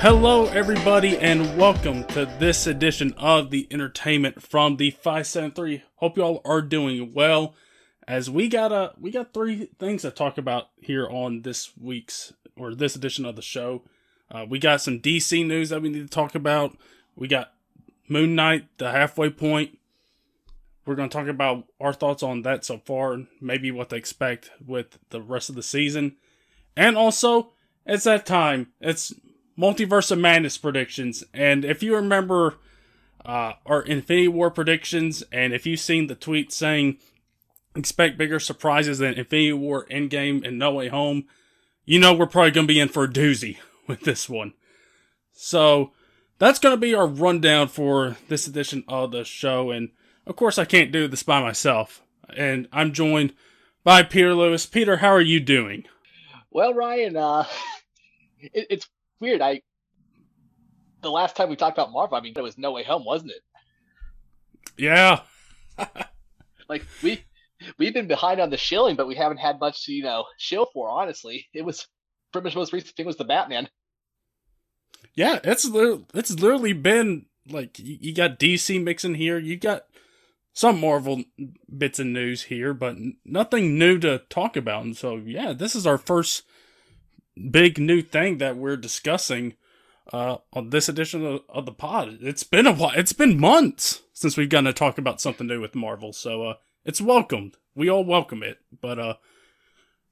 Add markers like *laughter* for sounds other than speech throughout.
Hello, everybody, and welcome to this edition of the entertainment from the 573. Hope y'all are doing well. As we got a we got three things to talk about here on this week's or this edition of the show. Uh, we got some DC news that we need to talk about. We got Moon Knight, the halfway point. We're going to talk about our thoughts on that so far, maybe what to expect with the rest of the season. And also, it's that time. It's Multiverse of Madness predictions. And if you remember uh, our Infinity War predictions, and if you've seen the tweet saying expect bigger surprises than Infinity War Endgame and No Way Home, you know we're probably going to be in for a doozy *laughs* with this one. So that's going to be our rundown for this edition of the show. And of course, I can't do this by myself. And I'm joined by Peter Lewis. Peter, how are you doing? Well, Ryan, uh, *laughs* it, it's weird. I the last time we talked about Marvel, I mean, it was No Way Home, wasn't it? Yeah. *laughs* like we we've been behind on the shilling, but we haven't had much to you know shill for. Honestly, it was pretty much most recent thing was the Batman. Yeah, it's it's literally been like you got DC mixing here, you got some Marvel bits and news here, but nothing new to talk about. And so, yeah, this is our first big new thing that we're discussing uh, on this edition of, of, the pod. It's been a while. It's been months since we've gotten to talk about something new with Marvel. So uh, it's welcomed. We all welcome it. But uh,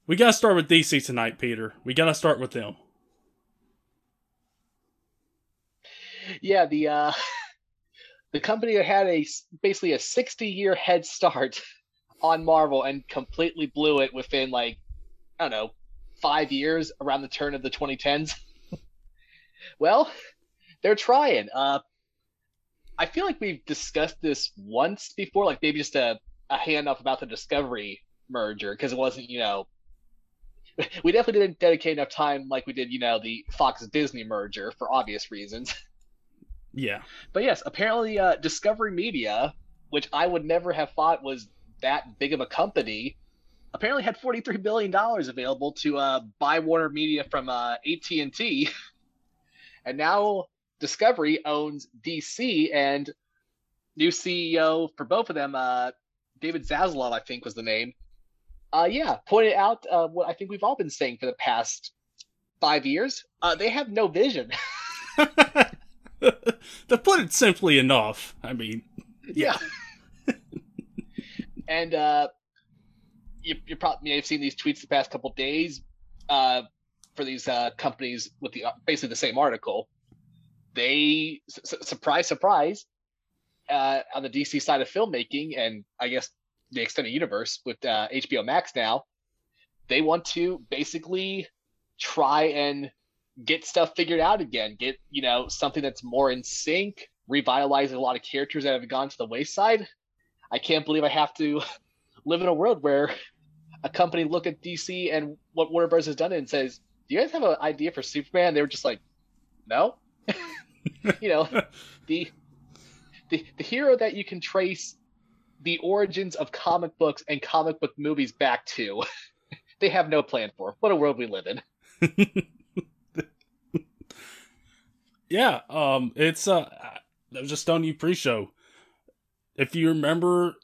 we got to start with DC tonight, Peter. We got to start with them. Yeah, the uh, *laughs* the company that had a basically a 60 year head start *laughs* on Marvel and completely blew it within like I don't know five years around the turn of the 2010s. *laughs* well, they're trying. Uh, I feel like we've discussed this once before, like maybe just a, a handoff about the Discovery merger, because it wasn't, you know, *laughs* we definitely didn't dedicate enough time like we did, you know, the Fox Disney merger for obvious reasons. *laughs* Yeah. But yes, apparently uh, Discovery Media, which I would never have thought was that big of a company, apparently had $43 billion available to uh, buy Warner Media from uh, AT&T. *laughs* and now Discovery owns DC and new CEO for both of them, uh, David Zaslav, I think was the name. Uh, yeah, pointed out uh, what I think we've all been saying for the past five years. Uh, they have no vision. *laughs* *laughs* to put it simply enough, I mean, yeah. yeah. and uh, you, you probably may have seen these tweets the past couple days uh, for these uh, companies with the basically the same article. They surprise, surprise, uh, on the DC side of filmmaking, and I guess the extended universe with HBO uh, Max now, they want to basically try and get stuff figured out again, get you know something that's more in sync, revitalizing a lot of characters that have gone to the wayside. I can't believe I have to *laughs* live in a world where a company look at DC and what Warner Bros. has done and says, "Do you guys have an idea for Superman?" They were just like, "No." *laughs* you know, *laughs* the the the hero that you can trace the origins of comic books and comic book movies back to. *laughs* they have no plan for. What a world we live in. yeah, um, it's uh, that was just on you pre-show. If you remember,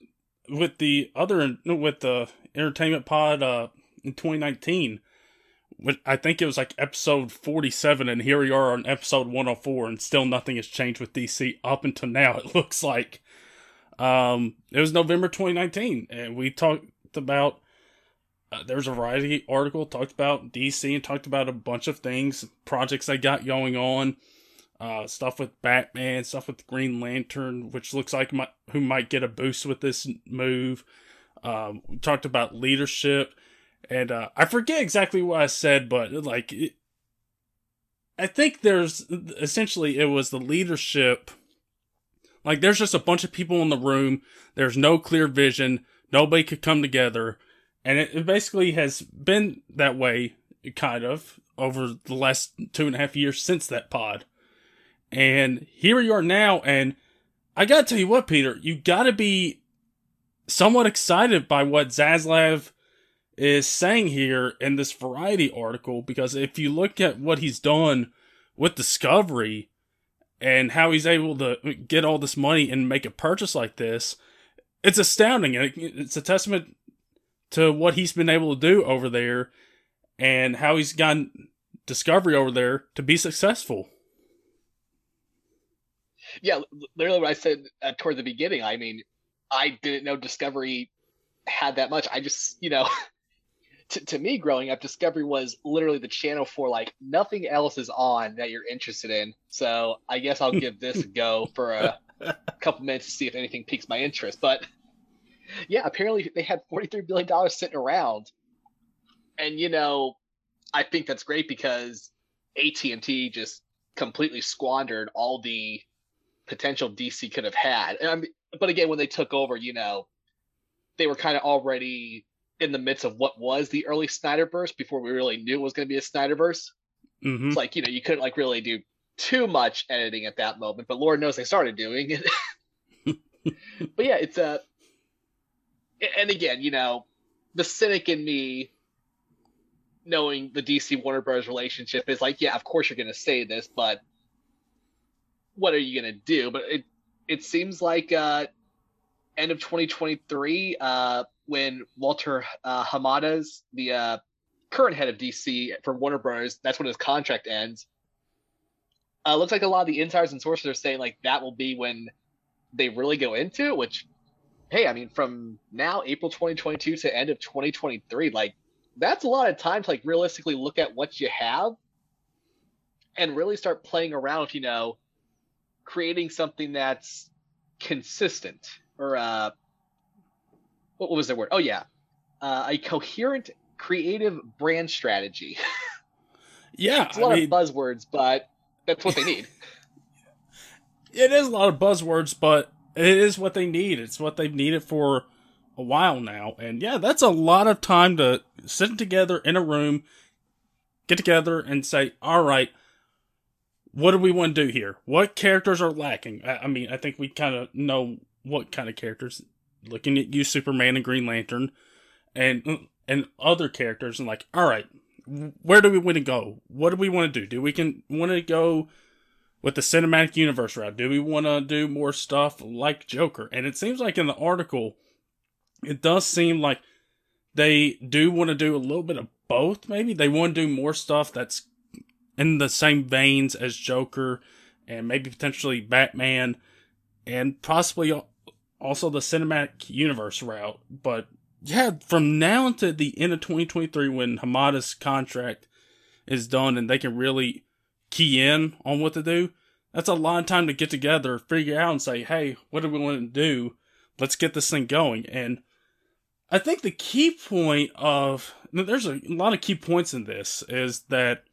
with the other with the entertainment pod uh in 2019, I think it was like episode 47, and here we are on episode 104, and still nothing has changed with DC up until now. *laughs* It looks like. Um, it was November 2019, and we talked about uh, there was a variety article talked about DC and talked about a bunch of things, projects they got going on, uh, stuff with Batman, stuff with Green Lantern, which looks like my, who might get a boost with this move. Um, we talked about leadership, and uh, I forget exactly what I said, but like, it, I think there's essentially it was the leadership. Like, there's just a bunch of people in the room. There's no clear vision. Nobody could come together and it, it basically has been that way, kind of, over the last two and a half years since that pod. And here you are now, and I gotta tell you what, Peter, you gotta be somewhat excited by what Zaslav is saying here in this variety article, because if you look at what he's done with Discovery and how he's able to get all this money and make a purchase like this, it's astounding. It's a testament to what he's been able to do over there and how he's gotten Discovery over there to be successful. Yeah, literally what I said uh, toward the beginning. I mean, I didn't know Discovery had that much. I just, you know, *laughs* to, to me growing up, Discovery was literally the channel for like nothing else is on that you're interested in. So I guess I'll give this a go for a *laughs* couple minutes to see if anything piques my interest. But yeah, apparently they had $43 billion sitting around. And, you know, I think that's great because AT&T just completely squandered all the potential DC could have had. And I mean, but again, when they took over, you know, they were kind of already in the midst of what was the early Snyderverse before we really knew it was going to be a Snyderverse. Mm-hmm. It's like you know you couldn't like really do too much editing at that moment, but Lord knows they started doing it. *laughs* *laughs* but yeah, it's a. Uh, and again, you know, the cynic in me, knowing the DC Warner Bros. relationship, is like, yeah, of course you're going to say this, but what are you to do? But it it seems like uh, end of 2023, uh, when Walter uh, Hamada's the uh, current head of DC for Warner Bros. That's when his contract ends. Uh, looks like a lot of the insiders and sources are saying like that will be when they really go into it. Which, hey, I mean, from now April 2022 to end of 2023, like that's a lot of time to like realistically look at what you have and really start playing around with you know creating something that's consistent or uh what was the word? Oh yeah, uh, a coherent creative brand strategy. *laughs* yeah, it's a lot I mean, of buzzwords, but that's what they need. *laughs* it is a lot of buzzwords, but it is what they need. It's what they've needed for a while now, and yeah, that's a lot of time to sit together in a room, get together, and say, "All right." What do we want to do here? What characters are lacking? I, I mean, I think we kind of know what kind of characters looking at you, Superman and Green Lantern, and and other characters, and like, all right, where do we want to go? What do we want to do? Do we can want to go with the cinematic universe route? Do we want to do more stuff like Joker? And it seems like in the article, it does seem like they do want to do a little bit of both. Maybe they want to do more stuff that's in the same veins as Joker, and maybe potentially Batman, and possibly also the cinematic universe route. But yeah, from now until the end of 2023, when Hamada's contract is done and they can really key in on what to do, that's a lot of time to get together, figure out, and say, hey, what do we want to do? Let's get this thing going. And I think the key point of there's a lot of key points in this is that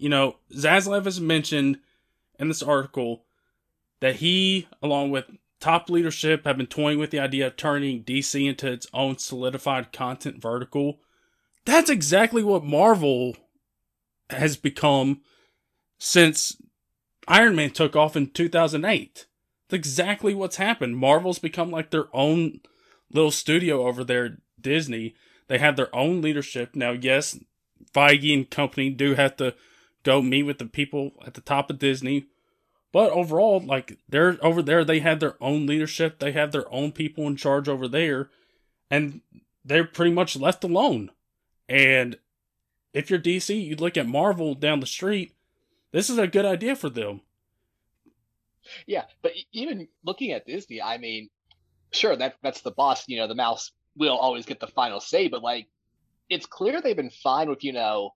you know Zaslav has mentioned in this article that he, along with Top leadership have been toying with the idea of turning DC into its own solidified content vertical. That's exactly what Marvel has become since Iron Man took off in 2008. That's exactly what's happened. Marvel's become like their own little studio over there, Disney. They have their own leadership. Now, yes, Feige and company do have to go meet with the people at the top of Disney but overall, like they're over there, they have their own leadership, they have their own people in charge over there, and they're pretty much left alone. And if you're DC, you look at Marvel down the street, this is a good idea for them. Yeah, but even looking at Disney, I mean, sure that that's the boss, you know, the mouse will always get the final say, but like it's clear they've been fine with, you know,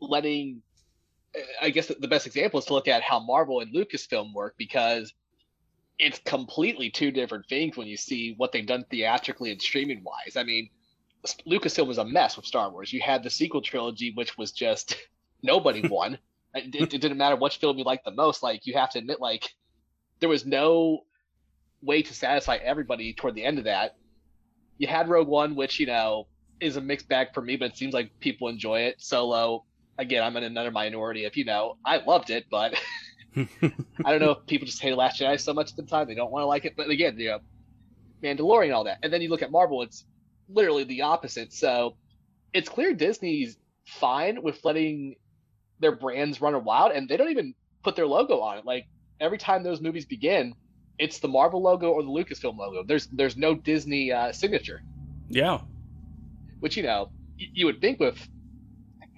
letting I guess the best example is to look at how Marvel and Lucasfilm work because it's completely two different things when you see what they've done theatrically and streaming wise. I mean, Lucasfilm was a mess with Star Wars. You had the sequel trilogy, which was just *laughs* nobody *laughs* won. it, it, didn't matter which film you liked the most. Like you have to admit, like there was no way to satisfy everybody toward the end of that. You had Rogue One, which you know is a mixed bag for me, but it seems like people enjoy it. Solo again, I'm in another minority. If you know, I loved it, but *laughs* I don't know if people just hate Last Jedi so much at the time they don't want to like it. But again, you know, Mandalorian, all that, and then you look at Marvel, it's literally the opposite. So it's clear Disney's fine with letting their brands run wild and they don't even put their logo on it. Like every time those movies begin, it's the Marvel logo or the Lucasfilm logo. There's there's no Disney uh, signature. Yeah. Which you know you would think with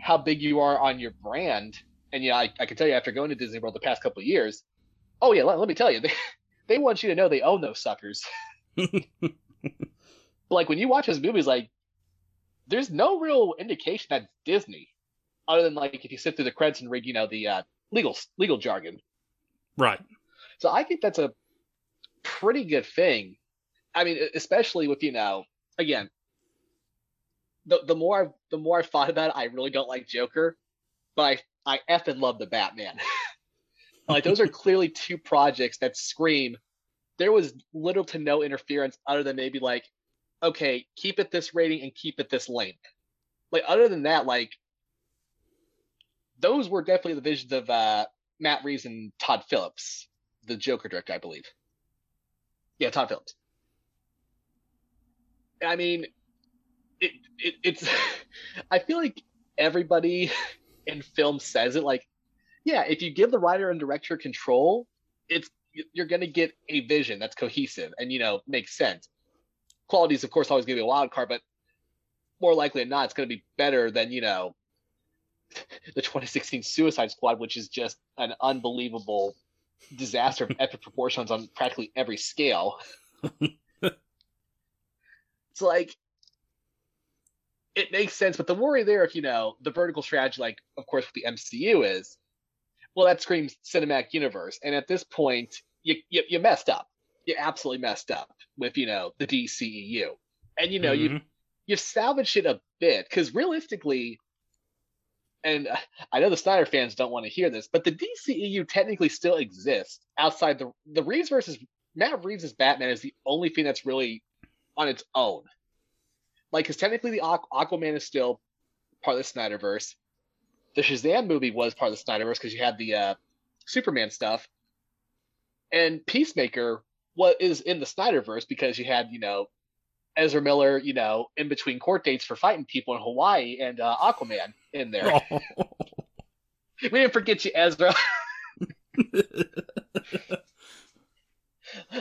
how big you are on your brand, and yeah, I, I can tell you after going to Disney World the past couple of years, oh yeah, let, let me tell you, *laughs* they they want you to know they own those suckers. *laughs* *laughs* like when you watch those movies, like there's no real indication that Disney, other than like if you sit through the credits and read, you know, the uh, legal legal jargon. Right. So I think that's a pretty good thing. I mean, especially with you know, again, the the more I've, the more I've thought about it, I really don't like Joker, but I I effing love the Batman. *laughs* like those are clearly two projects that scream. There was little to no interference other than maybe like, okay, keep it this rating and keep it this length. Like other than that, like those were definitely the visions of uh, Matt Reeves and Todd Phillips, the Joker director, I believe. Yeah, Todd Phillips. I mean, it, it it's. *laughs* I feel like everybody *laughs* in film says it. Like, yeah, if you give the writer and director control, it's you're going to get a vision that's cohesive and you know makes sense. Quality is of course always going to be a wild card, but more likely than not, it's going to be better than you know *laughs* the 2016 Suicide Squad, which is just an unbelievable disaster of epic proportions on practically every scale. it's like it makes sense, but the worry there, if you know the vertical strategy, like of course with the MCU is, well, that screams cinematic universe, and at this point, you you, you messed up. You absolutely messed up with you know the DCEU, and you know mm-hmm. you you've salvaged it a bit because realistically, and I know the Snyder fans don't want to hear this, but the DCEU technically still exists outside the the Reeves versus Matt Reeves' Batman is the only thing that's really on its own. Like, because technically the Aqu- Aquaman is still part of the Snyderverse. The Shazam movie was part of the Snyderverse because you had the uh, Superman stuff, and Peacemaker what is in the Snyderverse because you had you know Ezra Miller, you know, in between court dates for fighting people in Hawaii and uh, Aquaman in there. Oh. *laughs* we didn't forget you, Ezra. *laughs*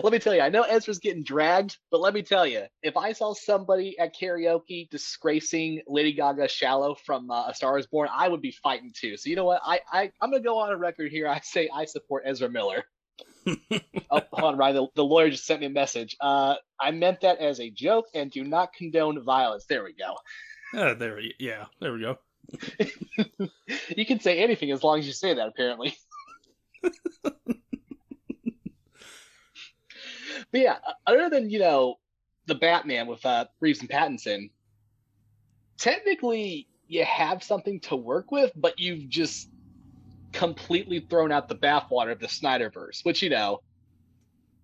let me tell you, I know Ezra's getting dragged, but let me tell you, if I saw somebody at karaoke disgracing Lady Gaga "Shallow" from uh, A Star Is Born, I would be fighting too. So you know what? I, I I'm gonna go on a record here. I say I support Ezra Miller. *laughs* oh, hold on, Ryan. The, the, lawyer just sent me a message. Uh, I meant that as a joke and do not condone violence. There we go. Uh, there, yeah, there we go. *laughs* you can say anything as long as you say that. Apparently. *laughs* but yeah, other than you know the Batman with uh, Reeves and Pattinson, technically you have something to work with, but you've just completely thrown out the bathwater of the Snyderverse, which you know,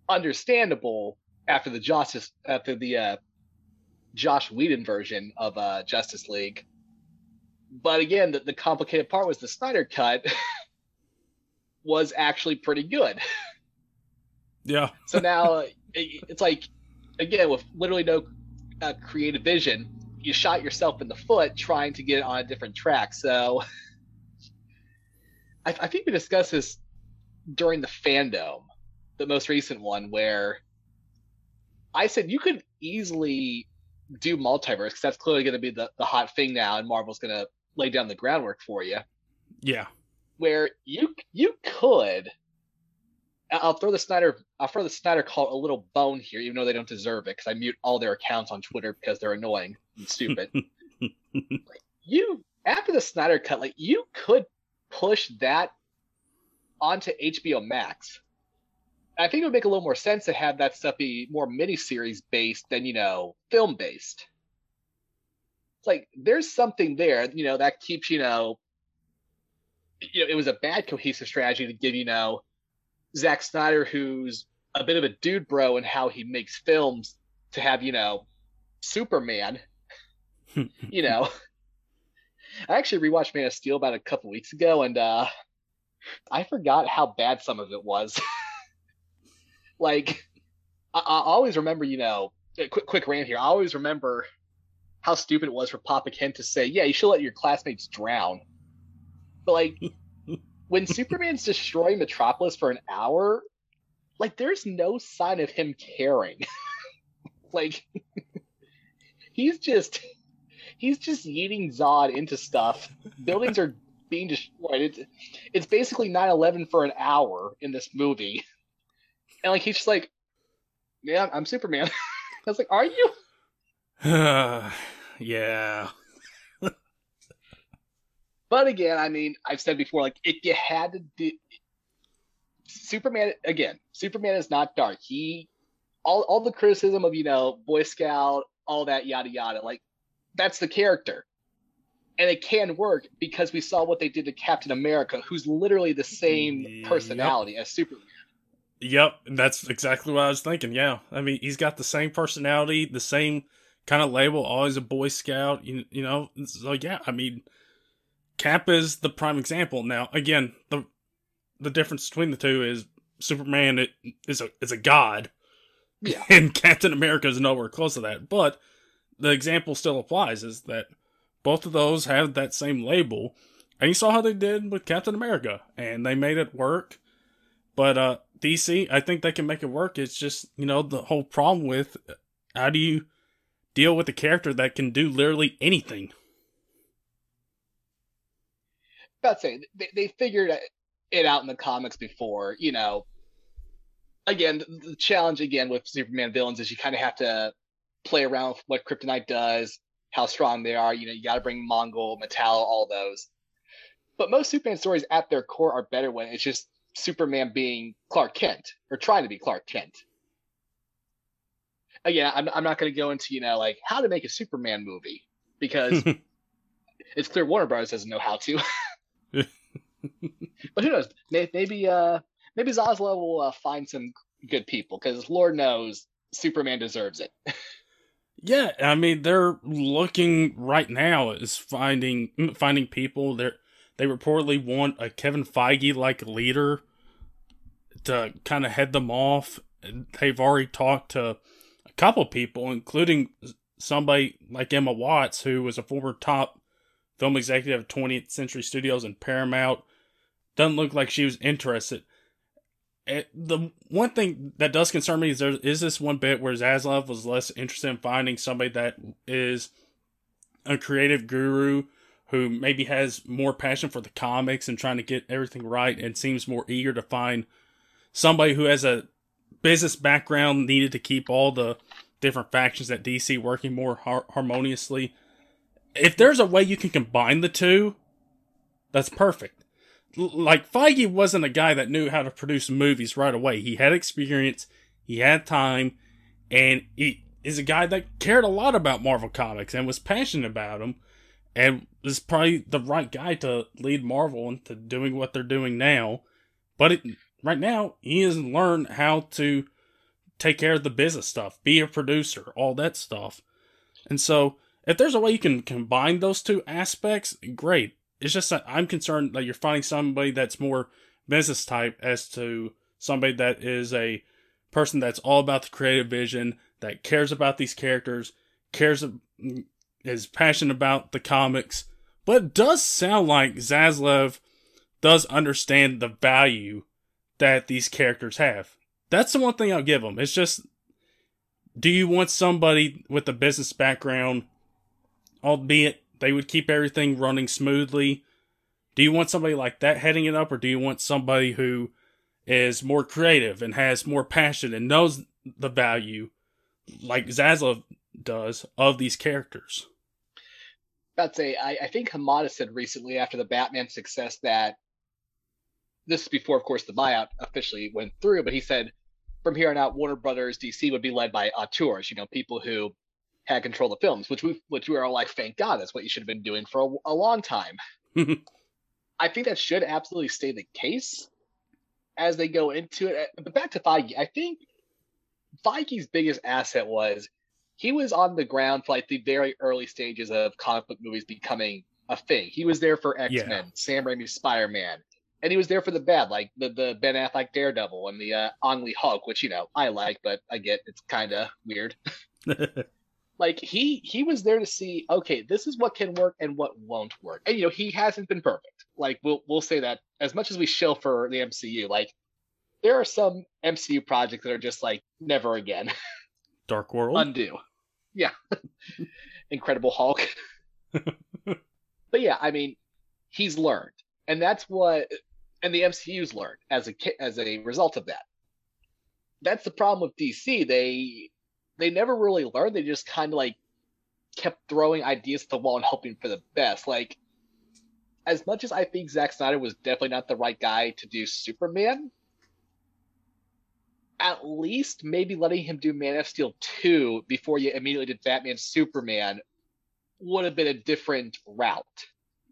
understandable after the Justice after the uh, Joss Whedon version of uh, Justice League. But again, the, the complicated part was the Snyder cut *laughs* was actually pretty good. *laughs* Yeah. so now it's like, again, with literally no uh, creative vision, you shot yourself in the foot trying to get on a different track. So I, I think we discussed this during the fandom, the most recent one, where I said you could easily do multiverse because that's clearly going to be the, the hot thing now, and Marvel's going to lay down the groundwork for you. Yeah. Where you you could, I'll throw the Snyder I'll throw the Snyder cult a little bone here, even though they don't deserve it, because I mute all their accounts on Twitter because they're annoying and stupid. *laughs* you after the Snyder cut, like you could push that onto HBO Max. I think it would make a little more sense to have that stuff be more miniseries based than, you know, film based. It's like there's something there, you know, that keeps, you know, you know, it was a bad cohesive strategy to give, you know, Zack Snyder, who's a bit of a dude bro in how he makes films, to have, you know, Superman, *laughs* you know, *laughs* I actually rewatched Man of Steel about a couple weeks ago, and uh, I forgot how bad some of it was. *laughs* like, I, I, always remember, you know, quick quick rant here. I always remember how stupid it was for Papa Kent to say, "Yeah, you should let your classmates drown." But like when Superman's destroying Metropolis for an hour, like there's no sign of him caring. *laughs* like *laughs* he's just he's just eating Zod into stuff. Buildings are being destroyed. It's it's basically 9-11 for an hour in this movie. And like he's just like, Yeah, I'm Superman. *laughs* I was like, Are you? *sighs* yeah. but again, I mean, I've said before, like if you had to do Superman again, Superman is not dark. He all all the criticism of, you know, Boy Scout, all that yada yada, like that's the character. And it can work because we saw what they did to Captain America, who's literally the same personality yep. as Superman. Yep, that's exactly what I was thinking. Yeah, I mean, he's got the same personality, the same kind of label, always a Boy Scout. You, you know, so yeah, I mean, Cap is the prime example. Now, again, the the difference between the two is Superman it, is a is a god, yeah, *laughs* and Captain America is nowhere close to that. But the example still applies: is that both of those have that same label, and you saw how they did with Captain America, and they made it work. But uh, DC, I think they can make it work. It's just you know the whole problem with how do you deal with a character that can do literally anything. About to say they, they figured it out in the comics before. You know, again, the challenge again with Superman villains is you kind of have to play around with what Kryptonite does, how strong they are. You know, you got to bring Mongul, Metallo, all those. But most Superman stories at their core are better when it's just Superman being Clark Kent or trying to be Clark Kent. Again, I'm, I'm not going to go into, you know, like how to make a Superman movie because *laughs* it's clear Warner Brothers doesn't know how to. *laughs* but who knows? Maybe, uh, maybe Zaslav will uh, find some good people because Lord knows Superman deserves it. *laughs* yeah, I mean they're looking right now is finding finding people. They're they reportedly want a Kevin Feige like leader to kind of head them off. They've already talked to a couple people, including somebody like Emma Watts, who was a former top film executive of 20th Century Studios and Paramount. Doesn't look like she was interested. It, the one thing that does concern me is there is this one bit where Zaslav was less interested in finding somebody that is a creative guru who maybe has more passion for the comics and trying to get everything right and seems more eager to find somebody who has a business background needed to keep all the different factions at DC working more har- harmoniously. If there's a way you can combine the two, that's perfect. Like Feige wasn't a guy that knew how to produce movies right away. He had experience, he had time, and he is a guy that cared a lot about Marvel Comics and was passionate about them and is probably the right guy to lead Marvel into doing what they're doing now. But it, right now, he hasn't learned how to take care of the business stuff, be a producer, all that stuff. And so, if there's a way you can combine those two aspects, great. It's just I'm concerned that you're finding somebody that's more business type as to somebody that is a person that's all about the creative vision, that cares about these characters, cares is passionate about the comics, but it does sound like Zaslav does understand the value that these characters have. That's the one thing I'll give him. It's just, do you want somebody with a business background, albeit they would keep everything running smoothly? Do you want somebody like that heading it up, or do you want somebody who is more creative and has more passion and knows the value, like Zaslav does, of these characters? to say, I, I think Hamada said recently after the Batman success that this is before, of course, the buyout officially went through, but he said from here on out, Warner Brothers DC would be led by auteurs, you know, people who had control of films, which we which we are all like, thank God, that's what you should have been doing for a, a long time. *laughs* I think that should absolutely stay the case as they go into it. But back to Feige, I think Feige's biggest asset was he was on the ground for like the very early stages of comic book movies becoming a thing. He was there for X Men, yeah. Sam Raimi's Spider Man, and he was there for the bad, like the the Ben Affleck Daredevil and the uh, Lee Hulk, which you know I like, but I get it's kind of weird. *laughs* like he he was there to see, okay, this is what can work and what won't work, and you know he hasn't been perfect. like we'll we'll say that as much as we shill for the MCU, like there are some MCU projects that are just like never again. *laughs* Dark World. Undo. Yeah. *laughs* Incredible Hulk. *laughs* but yeah, I mean, he's learned. And that's what and the MCU's learned as a as a result of that. That's the problem with DC. They they never really learned. They just kind of like kept throwing ideas at the wall and hoping for the best. Like as much as I think Zack Snyder was definitely not the right guy to do Superman, at least maybe letting him do Man of Steel 2 before you immediately did Batman Superman would have been a different route.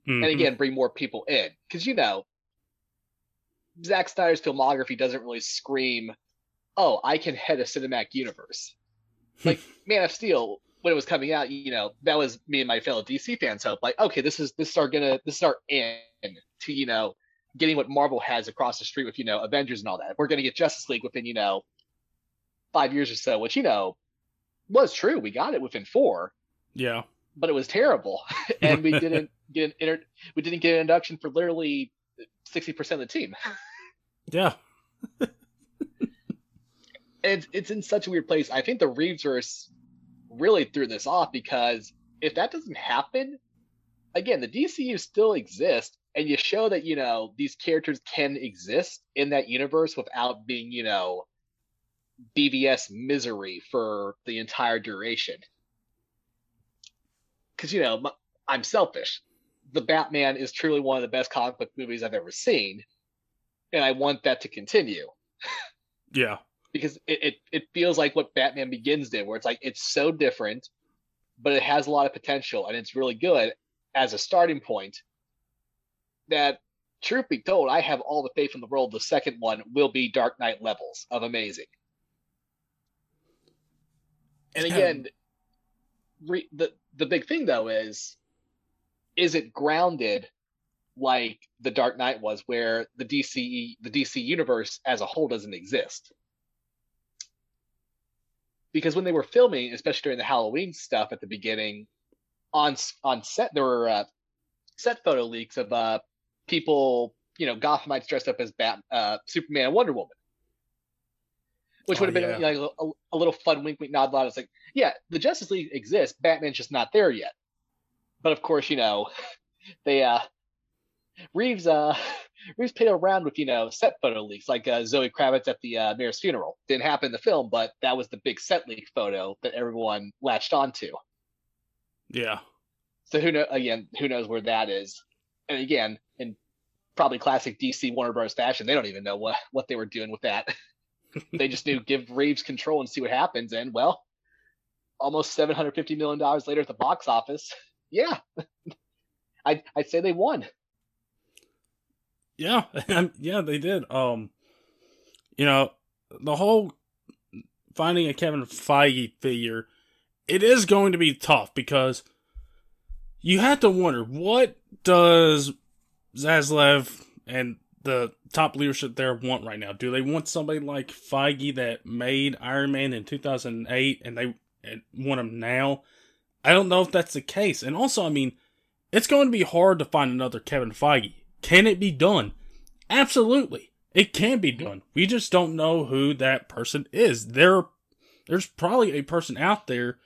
Mm-hmm. And again, bring more people in. Because, you know, Zack Snyder's filmography doesn't really scream, oh, I can head a cinematic universe. Like *laughs* Man of Steel, when it was coming out, you know, that was me and my fellow DC fans hope. Like, okay, this is this is our gonna this is our end to, you know, getting what Marvel has across the street with, you know, Avengers and all that. We're gonna get Justice League within, you know, five years or so, which, you know, was true. We got it within four. Yeah. But it was terrible. *laughs* and we *laughs* didn't get an inter- we didn't get an induction for literally sixty percent of the team. Yeah. It's it's in such a weird place. I think the Reevesverse really threw this off because if that doesn't happen, again, the DCU still exists, and you show that you know these characters can exist in that universe without being you know BVS misery for the entire duration. Because you know I'm selfish. The Batman is truly one of the best comic book movies I've ever seen, and I want that to continue. *laughs* Yeah because it, it, it feels like what Batman Begins did, where it's like it's so different, but it has a lot of potential and it's really good as a starting point. That, truth be told, I have all the faith in the world. The second one will be Dark Knight levels of amazing. And again, re, the the big thing though is, is it grounded like the Dark Knight was, where the DC the DC universe as a whole doesn't exist? Because when they were filming, especially during the Halloween stuff at the beginning, on on set there were uh, set photo leaks of uh, people, you know, Gothamites dressed up as Bat, uh, Superman and Wonder Woman, which would have oh, been yeah. know, a, a, little fun wink, wink, nod, nod. It's like, yeah, the Justice League exists. Batman's just not there yet. But of course, you know, *laughs* they uh, Reeves uh *laughs* Reeves played around with you know set photo leaks like uh, Zoe Kravitz at the uh, mayor's funeral. Didn't happen in the film, but that was the big set leak photo that everyone latched onto. Yeah. So who know again? Who knows where that is? And again, in probably classic DC Warner Bros. fashion, they don't even know what what they were doing with that. *laughs* they just knew give Reeves control and see what happens. And well, almost seven hundred fifty million dollars later at the box office, *laughs* yeah, I'd I'd say they won. Yeah, *laughs* yeah, they did. Um, you know, the whole finding a Kevin Feige figure, it is going to be tough because you have to wonder what does Zaslav and the top leadership there want right now? Do they want somebody like Feige that made Iron Man in 2008 and they want him now? I don't know if that's the case. And also, I mean, it's going to be hard to find another Kevin Feige. Can it be done? Absolutely. It can be done. We just don't know who that person is. There there's probably a person out there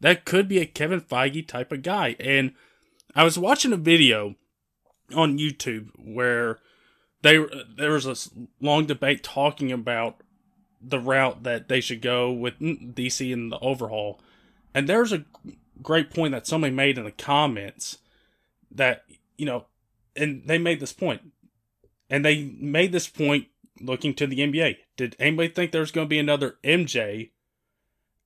that could be a Kevin Feige type of guy. And I was watching a video on YouTube where they there was a long debate talking about the route that they should go with DC and the overhaul. And there's a great point that somebody made in the comments that you know and they made this point. And they made this point looking to the NBA. Did anybody think there was going to be another MJ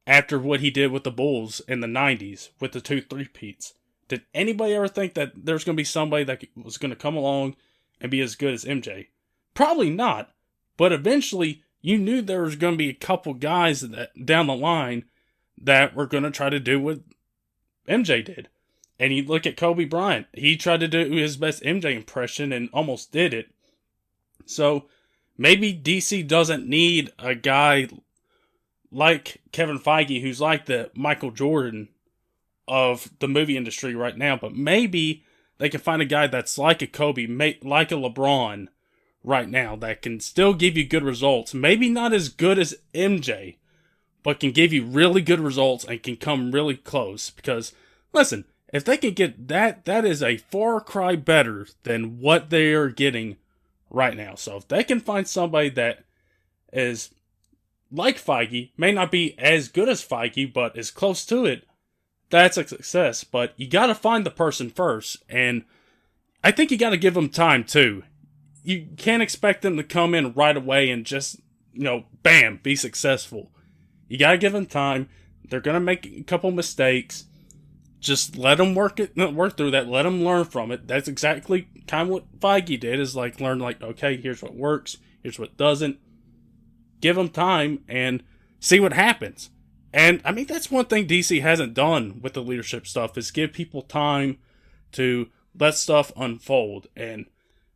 after what he did with the Bulls in the 90s with the two three-peats? Did anybody ever think that there's going to be somebody that was going to come along and be as good as MJ? Probably not. But eventually, you knew there was going to be a couple guys that down the line that were going to try to do what MJ did. And you look at Kobe Bryant. He tried to do his best MJ impression and almost did it. So maybe DC doesn't need a guy like Kevin Feige who's like the Michael Jordan of the movie industry right now, but maybe they can find a guy that's like a Kobe, like a LeBron right now that can still give you good results. Maybe not as good as MJ, but can give you really good results and can come really close. Because, listen, if they can get that, that is a far cry better than what they are getting right now. So if they can find somebody that is like Feige, may not be as good as Feige, but is close to it, that's a success. But you got to find the person first, and I think you got to give them time too. You can't expect them to come in right away and just, you know, bam, be successful. You got to give them time. They're going to make a couple mistakes. Just let them work it, work through that. Let them learn from it. That's exactly kind of what Feige did. Is like learn like, okay, here's what works, here's what doesn't. Give them time and see what happens. And I mean, that's one thing DC hasn't done with the leadership stuff is give people time to let stuff unfold. And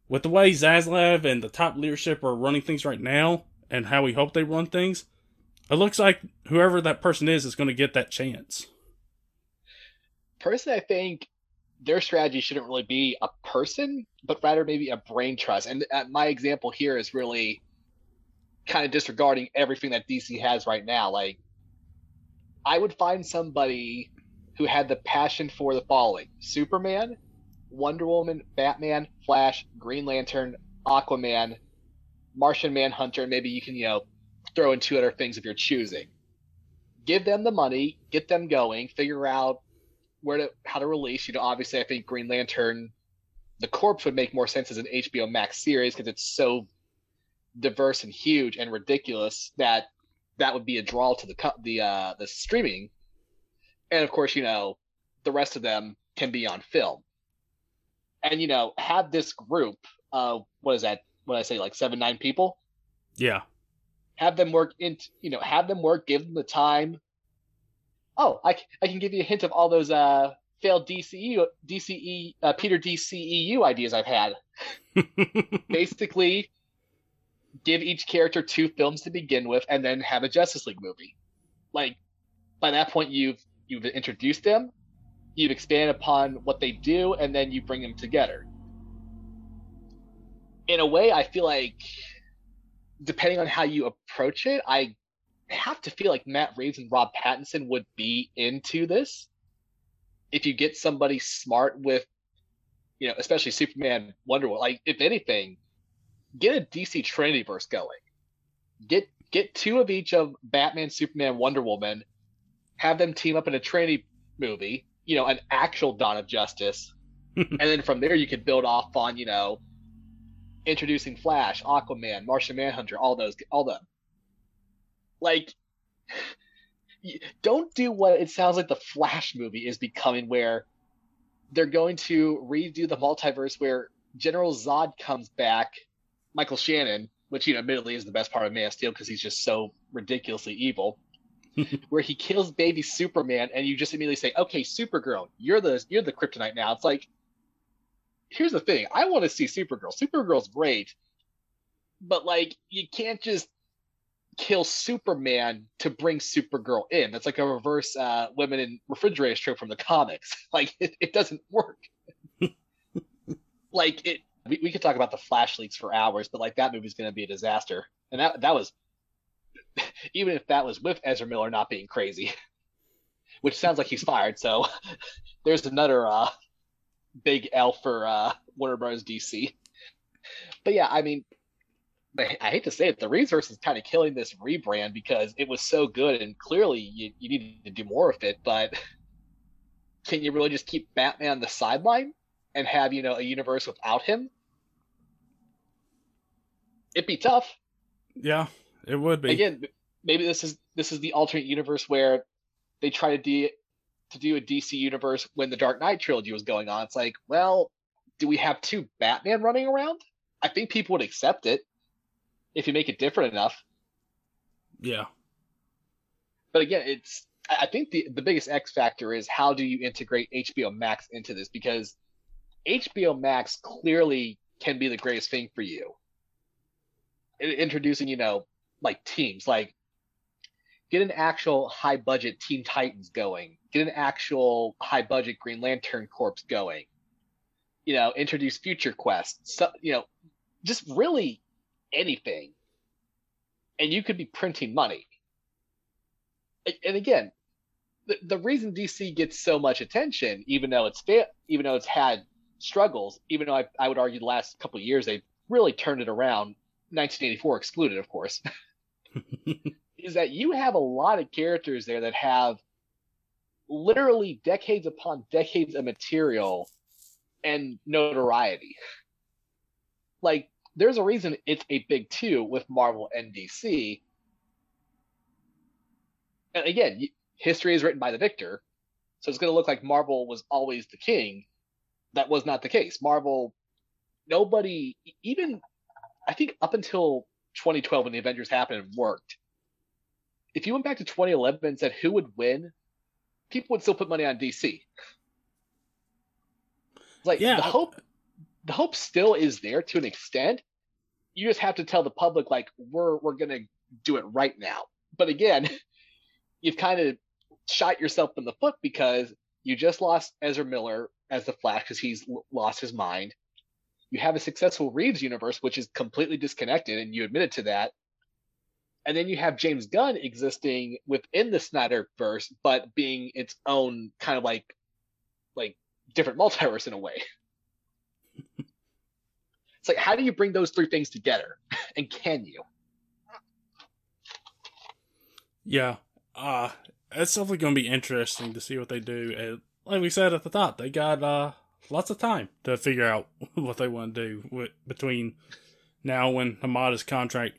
with the way Zaslav and the top leadership are running things right now and how we hope they run things, it looks like whoever that person is is going to get that chance. Personally, I think their strategy shouldn't really be a person, but rather maybe a brain trust. And uh, my example here is really kind of disregarding everything that DC has right now. Like, I would find somebody who had the passion for the following Superman, Wonder Woman, Batman, Flash, Green Lantern, Aquaman, Martian Manhunter, maybe you can, you know, throw in two other things if you're choosing. Give them the money, get them going, figure out where to how to release. You know, obviously I think Green Lantern the Corpse would make more sense as an HBO Max series because it's so diverse and huge and ridiculous that that would be a draw to the the uh, the streaming, and of course, you know, the rest of them can be on film. And you know, have this group. Uh, what is that? What I say, like seven, nine people. Yeah. Have them work in. You know, have them work. Give them the time. Oh, I, I can give you a hint of all those uh failed DCE DCE uh, Peter DCEU ideas I've had. *laughs* Basically, give each character two films to begin with, and then have a Justice League movie. Like by that point, you've you've introduced them, you've expanded upon what they do, and then you bring them together. In a way, I feel like depending on how you approach it, I have to feel like Matt Reeves and Rob Pattinson would be into this. If you get somebody smart with, you know, especially Superman, Wonder Woman, like if anything, get a DC Trinity verse going. Get get two of each of Batman, Superman, Wonder Woman, have them team up in a Trinity movie, you know, an actual Dawn of Justice. *laughs* and then from there you could build off on, you know, introducing Flash, Aquaman, Martian Manhunter, all those all them. Like *sighs* don't do what it sounds like the Flash movie is becoming where they're going to redo the multiverse where General Zod comes back Michael Shannon, which you know admittedly is the best part of Man of Steel because he's just so ridiculously evil, *laughs* where he kills baby Superman, and you just immediately say, "Okay, Supergirl, you're the you're the kryptonite now." It's like, here's the thing: I want to see Supergirl. Supergirl's great, but like you can't just kill Superman to bring Supergirl in. That's like a reverse uh, women in refrigerators trope from the comics. *laughs* Like it, it doesn't work. *laughs* like it we, we could talk about the flash leaks for hours, but like that movie's going to be a disaster. And that that was *laughs* even if that was with Ezra Miller not being crazy, which sounds like he's fired. So there's another uh, big L for uh, Warner Bros. DC. But yeah, I mean, *laughs* I hate to say it, the Reevesverse is kind of killing this rebrand because it was so good and clearly you, you need to do more of it. But *laughs* can you really just keep Batman on the sideline and have you know a universe without him? it'd be tough. Yeah, it would be. Again, maybe this is this is the alternate universe where they try to do to do a DC universe when the Dark Knight trilogy was going on. It's like, well, do we have two Batman running around? I think people would accept it if you make it different enough. Yeah. But again, it's I think the the biggest X factor is how do you integrate HBO Max into this because HBO Max clearly can be the greatest thing for you introducing, you know, like teams, like get an actual high budget Teen Titans going, get an actual high budget Green Lantern Corps going. you know, introduce Future Quest, so, you know, just really anything. And you could be printing money. And again, the, the reason DC gets so much attention, even though it's fa- even though it's had struggles, even though I, I would argue the last couple of years they've really turned it around, 1984 excluded, of course, *laughs* is that you have a lot of characters there that have literally decades upon decades of material and notoriety. Like, there's a reason it's a big two with Marvel and DC. And again, history is written by the victor, so it's going to look like Marvel was always the king. That was not the case. Marvel, nobody, even I think up until 2012 when the Avengers happened, and worked. If you went back to 2011 and said who would win, people would still put money on DC. Like yeah. the hope, the hope still is there to an extent. You just have to tell the public like we're we're gonna do it right now. But again, *laughs* you've kind of shot yourself in the foot because you just lost Ezra Miller as the Flash because he's lost his mind. You have a successful Reeves universe, which is completely disconnected, and you admitted to that. And then you have James Gunn existing within the Snyderverse, but being its own kind of like, like different multiverse in a way. *laughs* it's like, how do you bring those three things together, *laughs* and can you? Yeah, uh, it's definitely going to be interesting to see what they do. And like we said at the top, they got uh, lots of time to figure out *laughs* what they want to do with, between now when Hamada's contract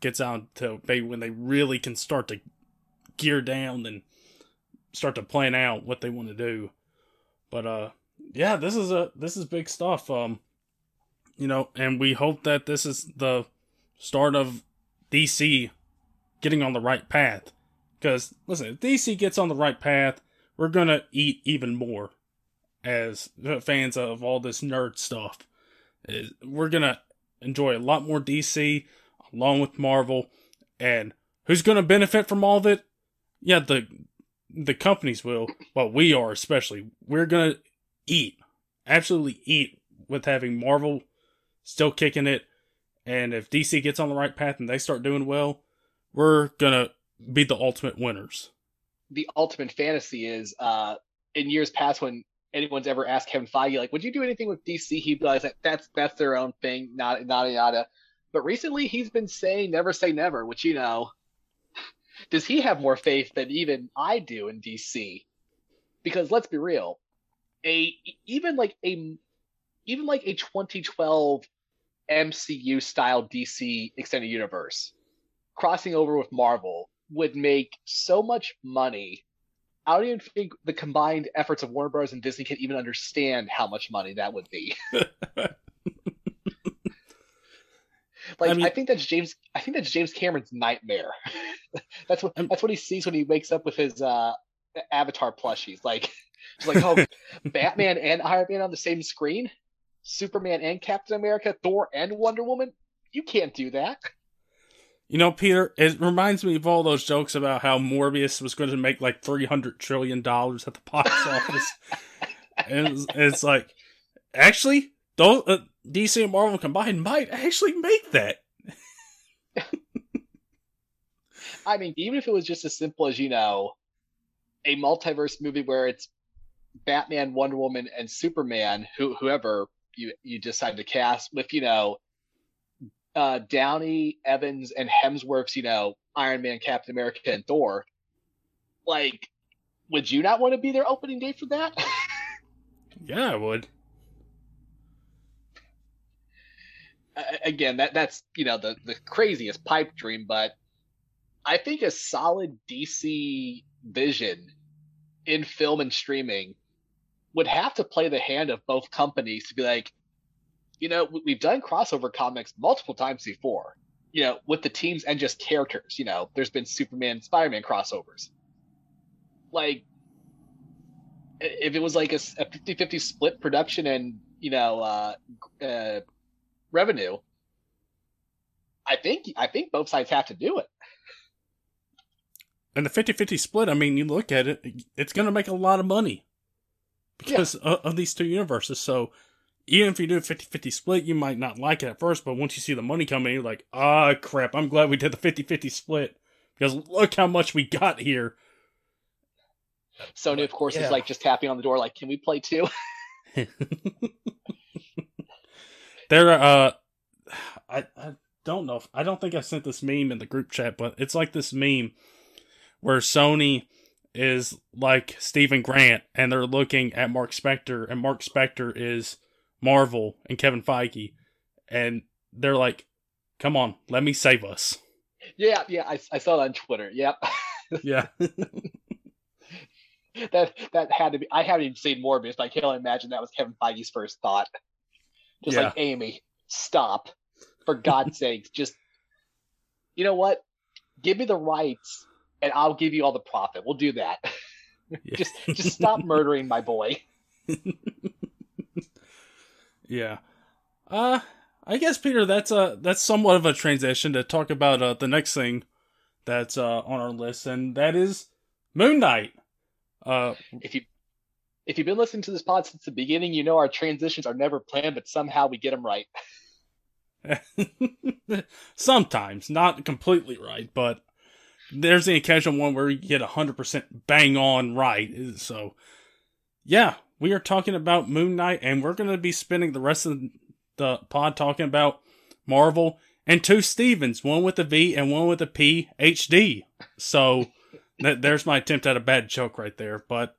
gets out to maybe when they really can start to gear down and start to plan out what they want to do. But uh yeah, this is a this is big stuff. Um you know, and we hope that this is the start of DC getting on the right path because, listen, if DC gets on the right path, we're going to eat even more as fans of all this nerd stuff. We're going to enjoy a lot more DC along with Marvel. And who's going to benefit from all of it? Yeah, the the companies will, but we are especially. We're going to eat, absolutely eat with having Marvel still kicking it. And if DC gets on the right path and they start doing well, we're to be the ultimate winners. The ultimate fantasy is uh, in years past when anyone's ever asked Kevin Feige, like, would you do anything with DC? He'd be like, that's that's their own thing, not nada yada. But recently, he's been saying never say never, which you know, *laughs* does he have more faith than even I do in DC? Because let's be real, a even like a even like a 2012 MCU style DC extended universe crossing over with Marvel would make so much money. I don't even think the combined efforts of Warner Bros. and Disney can even understand how much money that would be. *laughs* *laughs* like I, mean, I, think that's James. I think that's James Cameron's nightmare. *laughs* that's what that's what he sees when he wakes up with his uh, Avatar plushies. Like, like oh, Batman and Iron Man on the same screen, Superman and Captain America, Thor and Wonder Woman. You can't do that. You know, Peter, it reminds me of all those jokes about how Morbius was going to make like three hundred trillion dollars at the box *laughs* office, and it's, it's, like, actually, don't uh, DC and Marvel combined might actually make that. *laughs* I mean, even if it was just as simple as you know, a multiverse movie where it's Batman, Wonder Woman, and Superman, who whoever you you decide to cast with, you know, uh, Downey, Evans, and Hemsworth's, you know, Iron Man, Captain America, and Thor, like, would you not want to be their opening day for that? *laughs* yeah, I would. Again, that that's you know the the craziest pipe dream, but I think a solid DC vision in film and streaming would have to play the hand of both companies to be like, you know, we've done crossover comics multiple times before, you know, with the teams and just characters. You know, there's been Superman, Spider Man crossovers. Like, if it was like a, a 50 50 split production and, you know, uh, uh, revenue, I think I think both sides have to do it. And the 50-50 split, I mean, you look at it, it's going to make a lot of money because yeah. of, of, these two universes. So even if you do a 50-50 split, you might not like it at first, but once you see the money coming, you're like, ah, crap, I'm glad we did the 50-50 split because look how much we got here. Sony, of course, yeah. is like just tapping on the door, like, can we play too? *laughs* *laughs* there, uh, I, I don't know. If, I don't think I sent this meme in the group chat, but it's like this meme where Sony is like Steven Grant and they're looking at Marc Spector and Marc Spector is Marvel and Kevin Feige and they're like, come on, let me save us. Yeah, yeah, I, I saw that on Twitter. Yep. *laughs* yeah. *laughs* that that had to be I haven't even seen Morbius, but I can only imagine that was Kevin Feige's first thought. Just yeah. like Amy, stop. For God's *laughs* sake, just you know what? Give me the rights and I'll give you all the profit. We'll do that. *laughs* Yeah. just just stop *laughs* murdering my boy. *laughs* yeah. Uh I guess Peter that's a that's somewhat of a transition to talk about uh, the next thing that's uh, on our list and that is Moon Knight. Uh if you if you've been listening to this pod since the beginning, you know our transitions are never planned, but somehow we get them right. Sometimes, not completely right, but there's the occasional one where you get 100% bang on right. So, yeah, we are talking about Moon Knight, and we're going to be spending the rest of the pod talking about Marvel and two Stevens, one with a V and one with a P HD. So, there's my attempt at a bad joke right there. But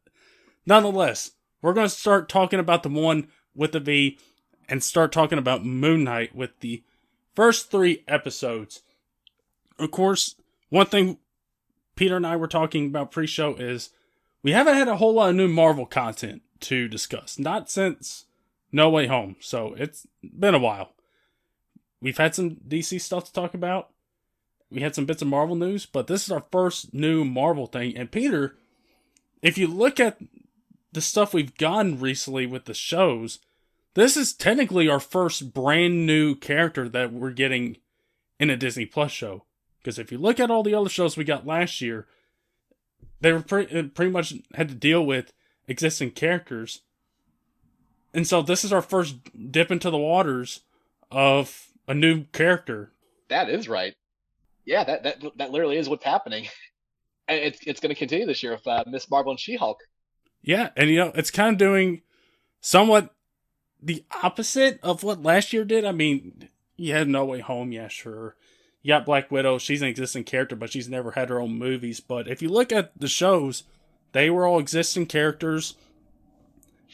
nonetheless, we're going to start talking about the one with the V and start talking about Moon Knight with the first three episodes. Of course, one thing Peter and I were talking about pre show is we haven't had a whole lot of new Marvel content to discuss. Not since No Way Home. So it's been a while. We've had some DC stuff to talk about. We had some bits of Marvel news, but this is our first new Marvel thing. And Peter, if you look at the stuff we've gotten recently with the shows, this is technically our first brand new character that we're getting in a Disney Plus show. Because if you look at all the other shows we got last year, they were pretty, uh, pretty much had to deal with existing characters. And so this is our first dip into the waters of a new character. That is right. Yeah, that that that literally is what's happening. *laughs* And it's it's going to continue this year with uh, Miss Marvel and She-Hulk. Yeah, and you know, it's kind of doing somewhat the opposite of what last year did. I mean, you had No Way Home, yeah, sure you got Black Widow. She's an existing character, but she's never had her own movies. But if you look at the shows, they were all existing characters.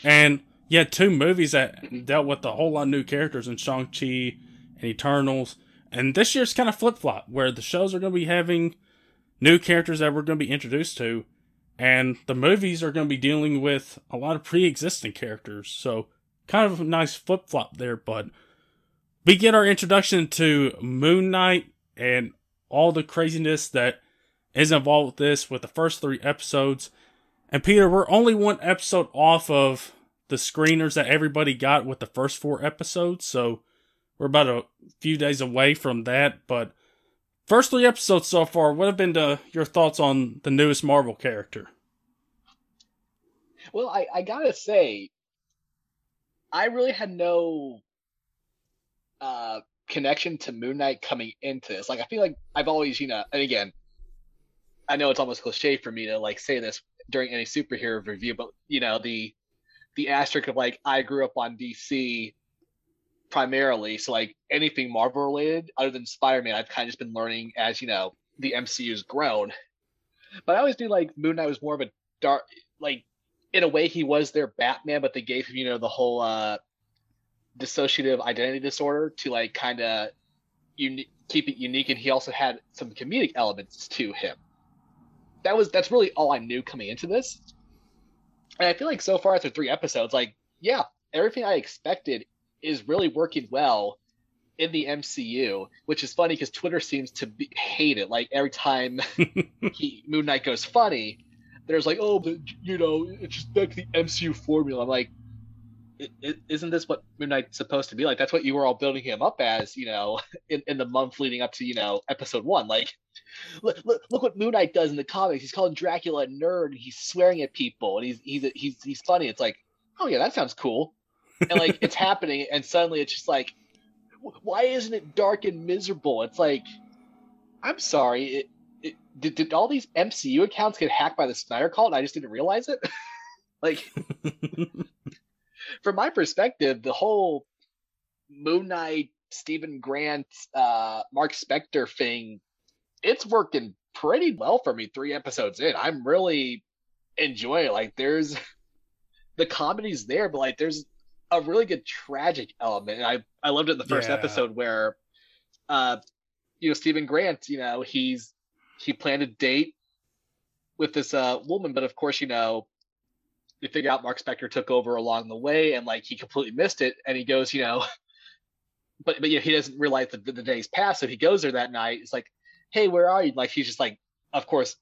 And you had two movies that dealt with a whole lot of new characters in Shang-Chi and Eternals. And this year's kind of flip flop, where the shows are going to be having new characters that we're going to be introduced to. And the movies are going to be dealing with a lot of pre existing characters. So, kind of a nice flip flop there. But we get our introduction to Moon Knight and all the craziness that is involved with this with the first three episodes. And Peter, we're only one episode off of the screeners that everybody got with the first four episodes, so we're about a few days away from that. But first three episodes so far, what have been the, your thoughts on the newest Marvel character? Well, I, I gotta say, I really had no uh, connection to Moon Knight coming into this. Like I feel like I've always, you know, and again, I know it's almost cliche for me to like say this during any superhero review, but you know, the the asterisk of like I grew up on DC primarily, so like anything Marvel related other than Spider-Man, I've kind of just been learning as, you know, the MCU's grown. But I always knew like Moon Knight was more of a dark like in a way he was their Batman, but they gave him, you know, the whole uh dissociative identity disorder to like kind of uni- keep it unique, and he also had some comedic elements to him. That was that's really all I knew coming into this, and I feel like so far after three episodes, like yeah, everything I expected is really working well in the MCU, which is funny because Twitter seems to be, hate it. Like every time *laughs* he, Moon Knight goes funny, there's like, oh, but you know, it's just back to the MCU formula. I'm like, isn't this what Moon Knight's supposed to be like? That's what you were all building him up as, you know, *laughs* in, in the month leading up to, you know, episode one. Like, *laughs* look, look, look what Moon Knight does in the comics. He's calling Dracula a nerd and he's swearing at people and he's he's he's he's funny. It's like, oh yeah, that sounds cool. and like *laughs* it's happening, and suddenly it's just like, why isn't it dark and miserable? It's like, I'm sorry, it, it did, did all these MCU accounts get hacked by the Snyder Cult, and I just didn't realize it? like, from my perspective, the whole Moon Knight, Steven Grant, uh, Marc Spector thing, it's working pretty well for me. Three episodes in, I'm really enjoying it. Like, there's *laughs* the comedy's there, but like, there's a really good tragic element. And I I loved it in the first Yeah. episode where, uh, you know, Steven Grant, you know, he's he planned a date with this uh woman, but of course, you know, you figure out Marc Spector took over along the way, and like he completely missed it, and he goes, you know, *laughs* but but yeah, he doesn't realize that the, the day's passed, so he goes there that night. It's like, hey, where are you? Like he's just like, of course.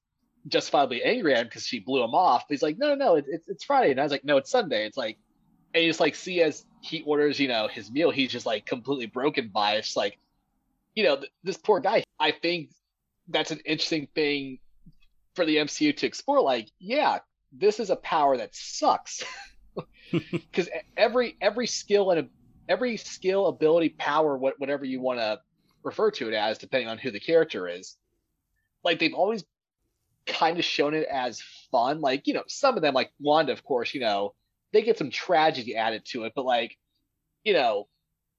Justifiably angry at him because she blew him off. But he's like, no, no, no, it's it's Friday, and I was like, no, it's Sunday. It's like, and you just like see as he orders, you know, his meal, he's just like completely broken by it. It's like, you know, th- this poor guy. I think that's an interesting thing for the MCU to explore. Like, yeah, this is a power that sucks *laughs* because every every skill and every skill, ability, power, what whatever you want to refer to it as, depending on who the character is, like they've always kind of shown it as fun. Like, you know, some of them, like Wanda, of course, you know, they get some tragedy added to it, but like, you know,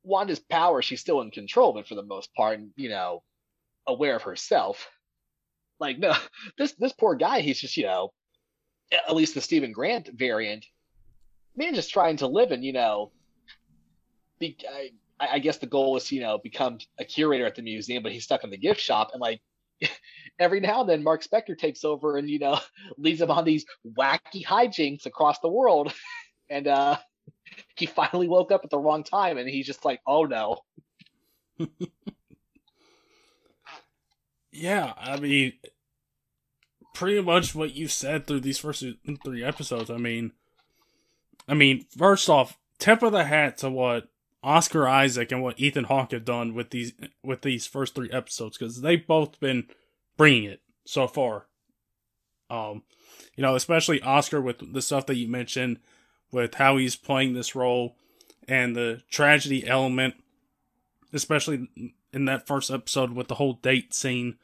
Wanda's power, she's still in control but for the most part, and you know, aware of herself. Like, no, *laughs* this this poor guy, he's just, you know, at least the Steven Grant variant, man, just trying to live and you know, be. I, I guess the goal is, you know, become a curator at the museum, but he's stuck in the gift shop, and like *laughs* every now and then Marc Spector takes over and you know *laughs* leads him on these wacky hijinks across the world, *laughs* and uh, he finally woke up at the wrong time, and he's just like, oh no, Yeah, I mean, pretty much what you said through these first three episodes. I mean, I mean, first off, tip of the hat to what Oscar Isaac and what Ethan Hawke have done with these with these first three episodes because they've both been bringing it so far. Um, you know, especially Oscar with the stuff that you mentioned, with how he's playing this role and the tragedy element, especially in that first episode with the whole date scene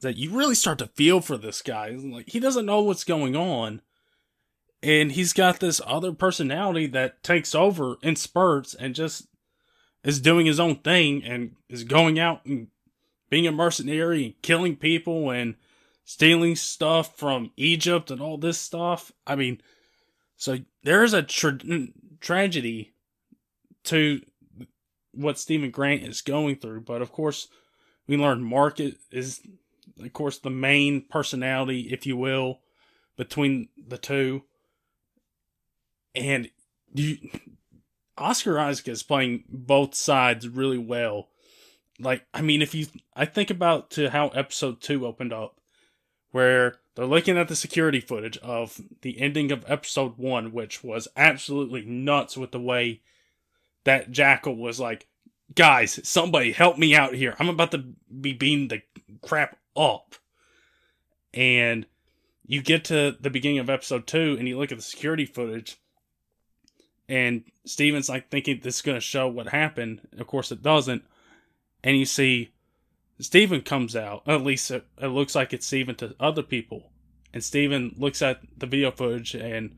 that you really start to feel for this guy. Like he doesn't know what's going on. And he's got this other personality that takes over in spurts and just is doing his own thing and is going out and being a mercenary and killing people and stealing stuff from Egypt and all this stuff. I mean, so there's a tra- tragedy to what Steven Grant is going through, but of course, we learn Mark is, is, of course, the main personality, if you will, between the two. And you, Oscar Isaac is playing both sides really well. Like, I mean, if you, I think about to how episode two opened up, where they're looking at the security footage of the ending of episode one, which was absolutely nuts with the way that Jackal was like, guys, somebody help me out here. I'm about to be beating the crap up. And you get to the beginning of episode two and you look at the security footage, and Steven's like thinking this is going to show what happened. Of course, it doesn't. And you see Steven comes out, at least it, it looks like it's Steven to other people. And Steven looks at the video footage and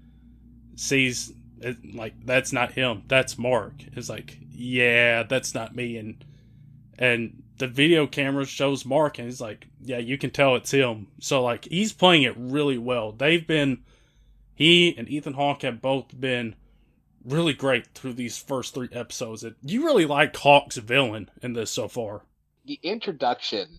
sees it, like that's not him that's mark it's like yeah that's not me and and the video camera shows mark and he's like yeah you can tell it's him so like he's playing it really well they've been he and ethan hawke have both been really great through these first three episodes it, you really like hawke's villain in this so far the introduction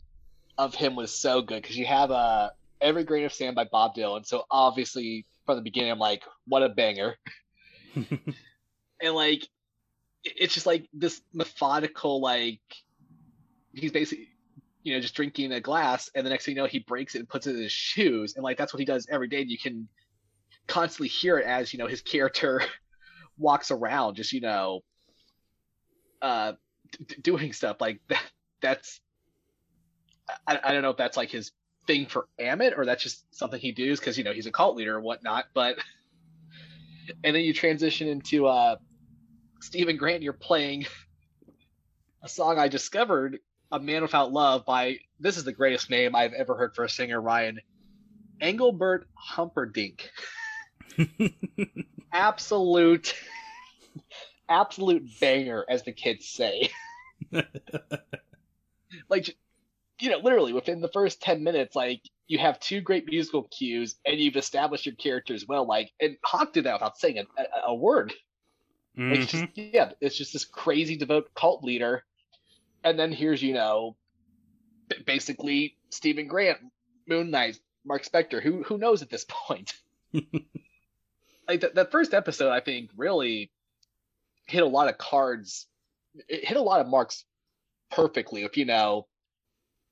of him was so good because you have uh, every grain of sand by Bob Dylan. So obviously from the beginning, I'm like, what a banger. *laughs* and like it's just like this methodical like he's basically you know just drinking a glass and the next thing you know he breaks it and puts it in his shoes and like that's what he does every day and you can constantly hear it as you know his character *laughs* walks around just you know uh d- doing stuff like *laughs* that that's I, I don't know if that's like his thing for Ammit or that's just something he does because you know he's a cult leader or whatnot but *laughs* and then you transition into uh Steven Grant, you're playing a song I discovered, "A Man Without Love" by this is the greatest name I've ever heard for a singer, Ryan Engelbert Humperdinck. *laughs* absolute, absolute banger, as the kids say. *laughs* like, you know, literally within the first ten minutes, like you have two great musical cues and you've established your characters well. Like, and Hawke did that without saying a, a, a word. Mhm. It's just, yeah, it's just this crazy devout cult leader, and then here's you know, basically Steven Grant, Moon Knight, Marc Spector. Who who knows at this *laughs* point? *laughs* like that that first episode, I think really hit a lot of cards. It hit a lot of marks perfectly. If you know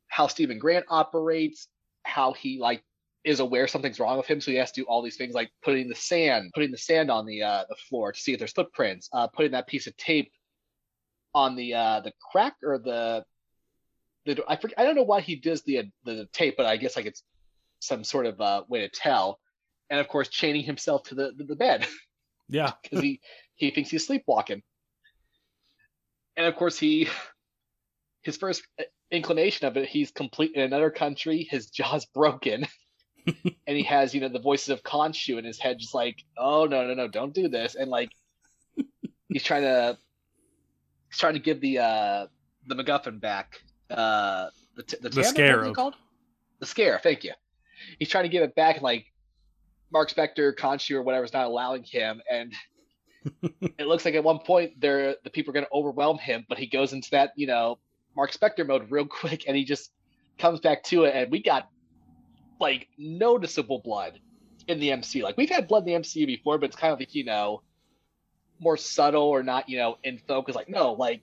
how Steven Grant operates, how he like is aware something's wrong with him, so he has to do all these things like putting the sand, putting the sand on the uh, the floor to see if there's footprints, uh, putting that piece of tape on the uh, the crack or the the I forget, I don't know why he does the the tape, but I guess like it's some sort of uh, way to tell, and of course chaining himself to the the, the bed yeah. *laughs* because he he thinks he's sleepwalking, and of course he his first inclination of it he's complete in another country, his jaw's broken. *laughs* and he has, you know, the voices of Khonshu in his head, just like, oh no, no, no, don't do this. And like he's trying to he's trying to give the uh the MacGuffin back. Uh the t- the, The Tandem, what was Scarab. called? The scare, thank you. He's trying to give it back and like Marc Spector, Khonshu, or whatever is not allowing him, and *laughs* it looks like at one point they're the people are gonna overwhelm him, but he goes into that, you know, Marc Spector mode real *laughs* quick and he just comes back to it and we got like noticeable blood in the MCU. Like we've had blood in the MCU before, but it's kind of like, you know, more subtle or not, you know, in focus. Like, no, like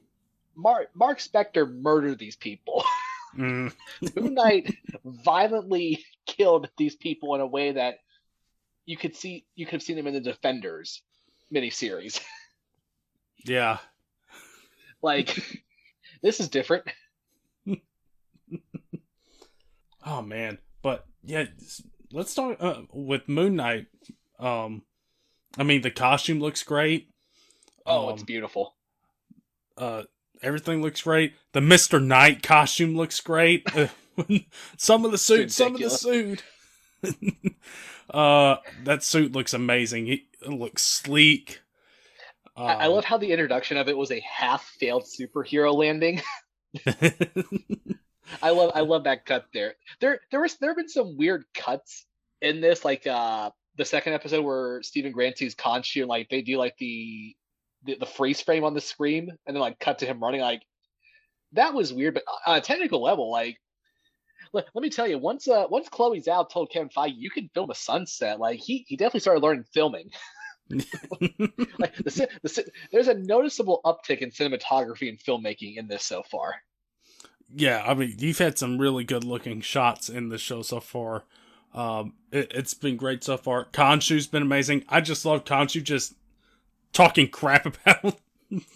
Mark Marc Spector murdered these people. *laughs* Mm. Moon Knight violently *laughs* killed these people in a way that you could see you could have seen them in the Defenders miniseries. *laughs* Yeah. like this is different. Oh man, but yeah, let's start uh, with Moon Knight. Um, I mean the costume looks great. Oh, Um, it's beautiful. uh, everything looks great. The Mister Knight costume looks great. *laughs* *laughs* Some of the suit, some of the suit. *laughs* uh, that suit looks amazing. It, it looks sleek. I, I Um, love how the introduction of it was a half-failed superhero landing. I love I love that cut there. There there was there have been some weird cuts in this, like uh the second episode where Steven Grant sees Khonshu and like they do like the, the the freeze frame on the screen and then like cut to him running like that was weird, but on a technical level, like let, let me tell you, once uh once Chloe Zhao told Kevin Feige you can film a sunset, like he he definitely started learning filming. *laughs* like the, the, there's a noticeable uptick in cinematography and filmmaking in this so far. yeah, I mean, you've had some really good looking shots in the show so far. Um, it, it's been great so far. Khonshu's been amazing. I just love Khonshu just talking crap *laughs* about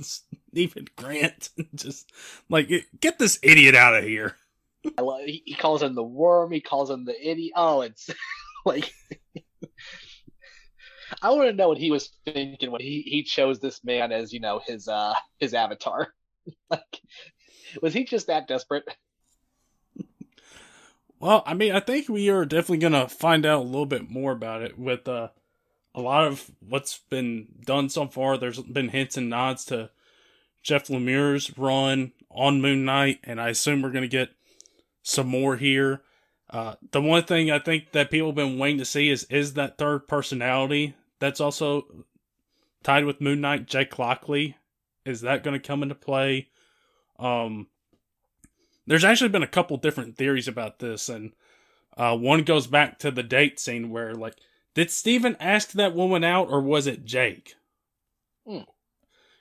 Steven Grant. *laughs* just like, get this idiot out of here. I love, he, calls him the worm. He calls him the idiot. Oh, it's *laughs* like I want to know what he was thinking when he, he chose this man as you know his uh his avatar. like, was he just that desperate? Well, I mean, I think we are definitely gonna find out a little bit more about it with uh, a lot of what's been done so far. There's been hints and nods to Jeff Lemire's run on Moon Knight, and I assume we're gonna get some more here. Uh, the one thing I think that people have been waiting to see is is that third personality that's also tied with Moon Knight, Jake Lockley. Is that going to come into play? Um, there's actually been a couple different theories about this, and uh, one goes back to the date scene where, like, did Steven ask that woman out, or was it Jake? Hmm.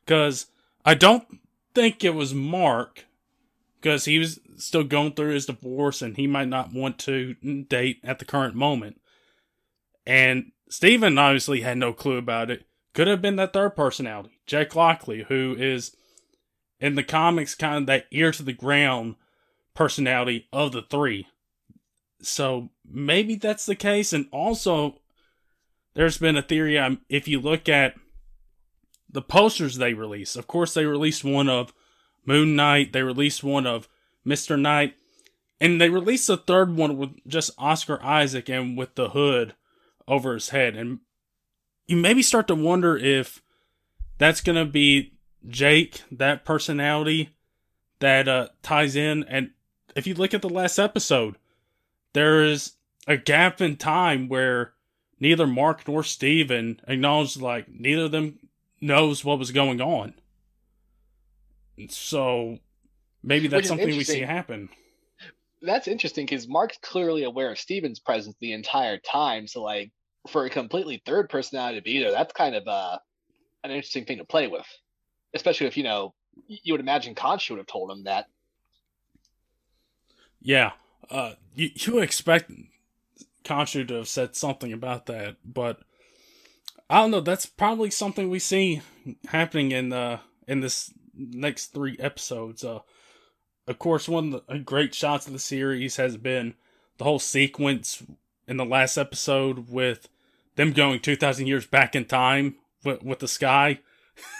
Because I don't think it was Mark, because he was still going through his divorce, and he might not want to date at the current moment. And Steven obviously had no clue about it. Could have been that third personality, Jake Lockley, who is in the comics kind of that ear to the ground personality of the three. So maybe that's the case. And also, there's been a theory. Um, if you look at the posters they released. Of course, they released one of Moon Knight. They released one of Mister Knight, and they released a third one with just Oscar Isaac and with the hood over his head. And you maybe start to wonder if that's gonna be Jake, that personality that uh, ties in. And if you look at the last episode, there is a gap in time where neither Mark nor Steven acknowledged like neither of them knows what was going on. So maybe that's something we see happen. That's interesting because Mark's clearly aware of Steven's presence the entire time. So like for a completely third personality to be there, that's kind of uh, an interesting thing to play with. Especially if, you know, you would imagine Khonshu would have told him that. Yeah. Uh, you, you would expect Khonshu to have said something about that, but I don't know. That's probably something we see happening in uh in this next three episodes. Uh, of course, one of the great shots of the series has been the whole sequence in the last episode with them going two thousand years back in time with, with the sky.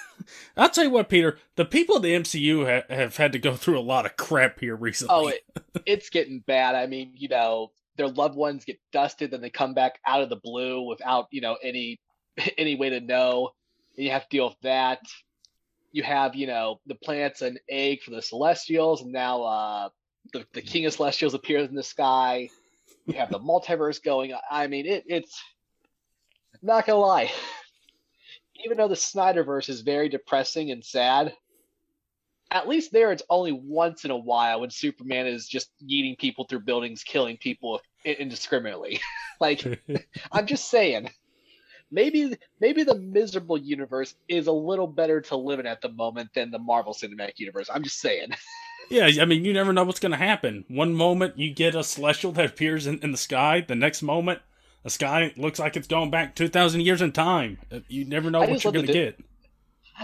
*laughs* I'll tell you what, Peter. The people of the MCU ha- have had to go through a lot of crap here recently. Oh, it, it's getting bad. I mean, you know, their loved ones get dusted, then they come back out of the blue without, you know, any *laughs* any way to know. And you have to deal with that. You have, you know, the plants an egg for the Celestials, and now uh, the, the King of Celestials appears in the sky. You have the multiverse going. I mean, it, it's not gonna lie. *laughs* Even though the Snyderverse is very depressing and sad, at least there it's only once in a while when Superman is just yeeting people through buildings, killing people indiscriminately. *laughs* like, *laughs* I'm just saying maybe maybe the miserable universe is a little better to live in at the moment than the Marvel Cinematic Universe. I'm just saying. *laughs* yeah, I mean, you never know what's going to happen. One moment you get a celestial that appears in, in the sky. The next moment, the sky looks like it's going back two thousand years in time. Uh, you never know what you're going to get.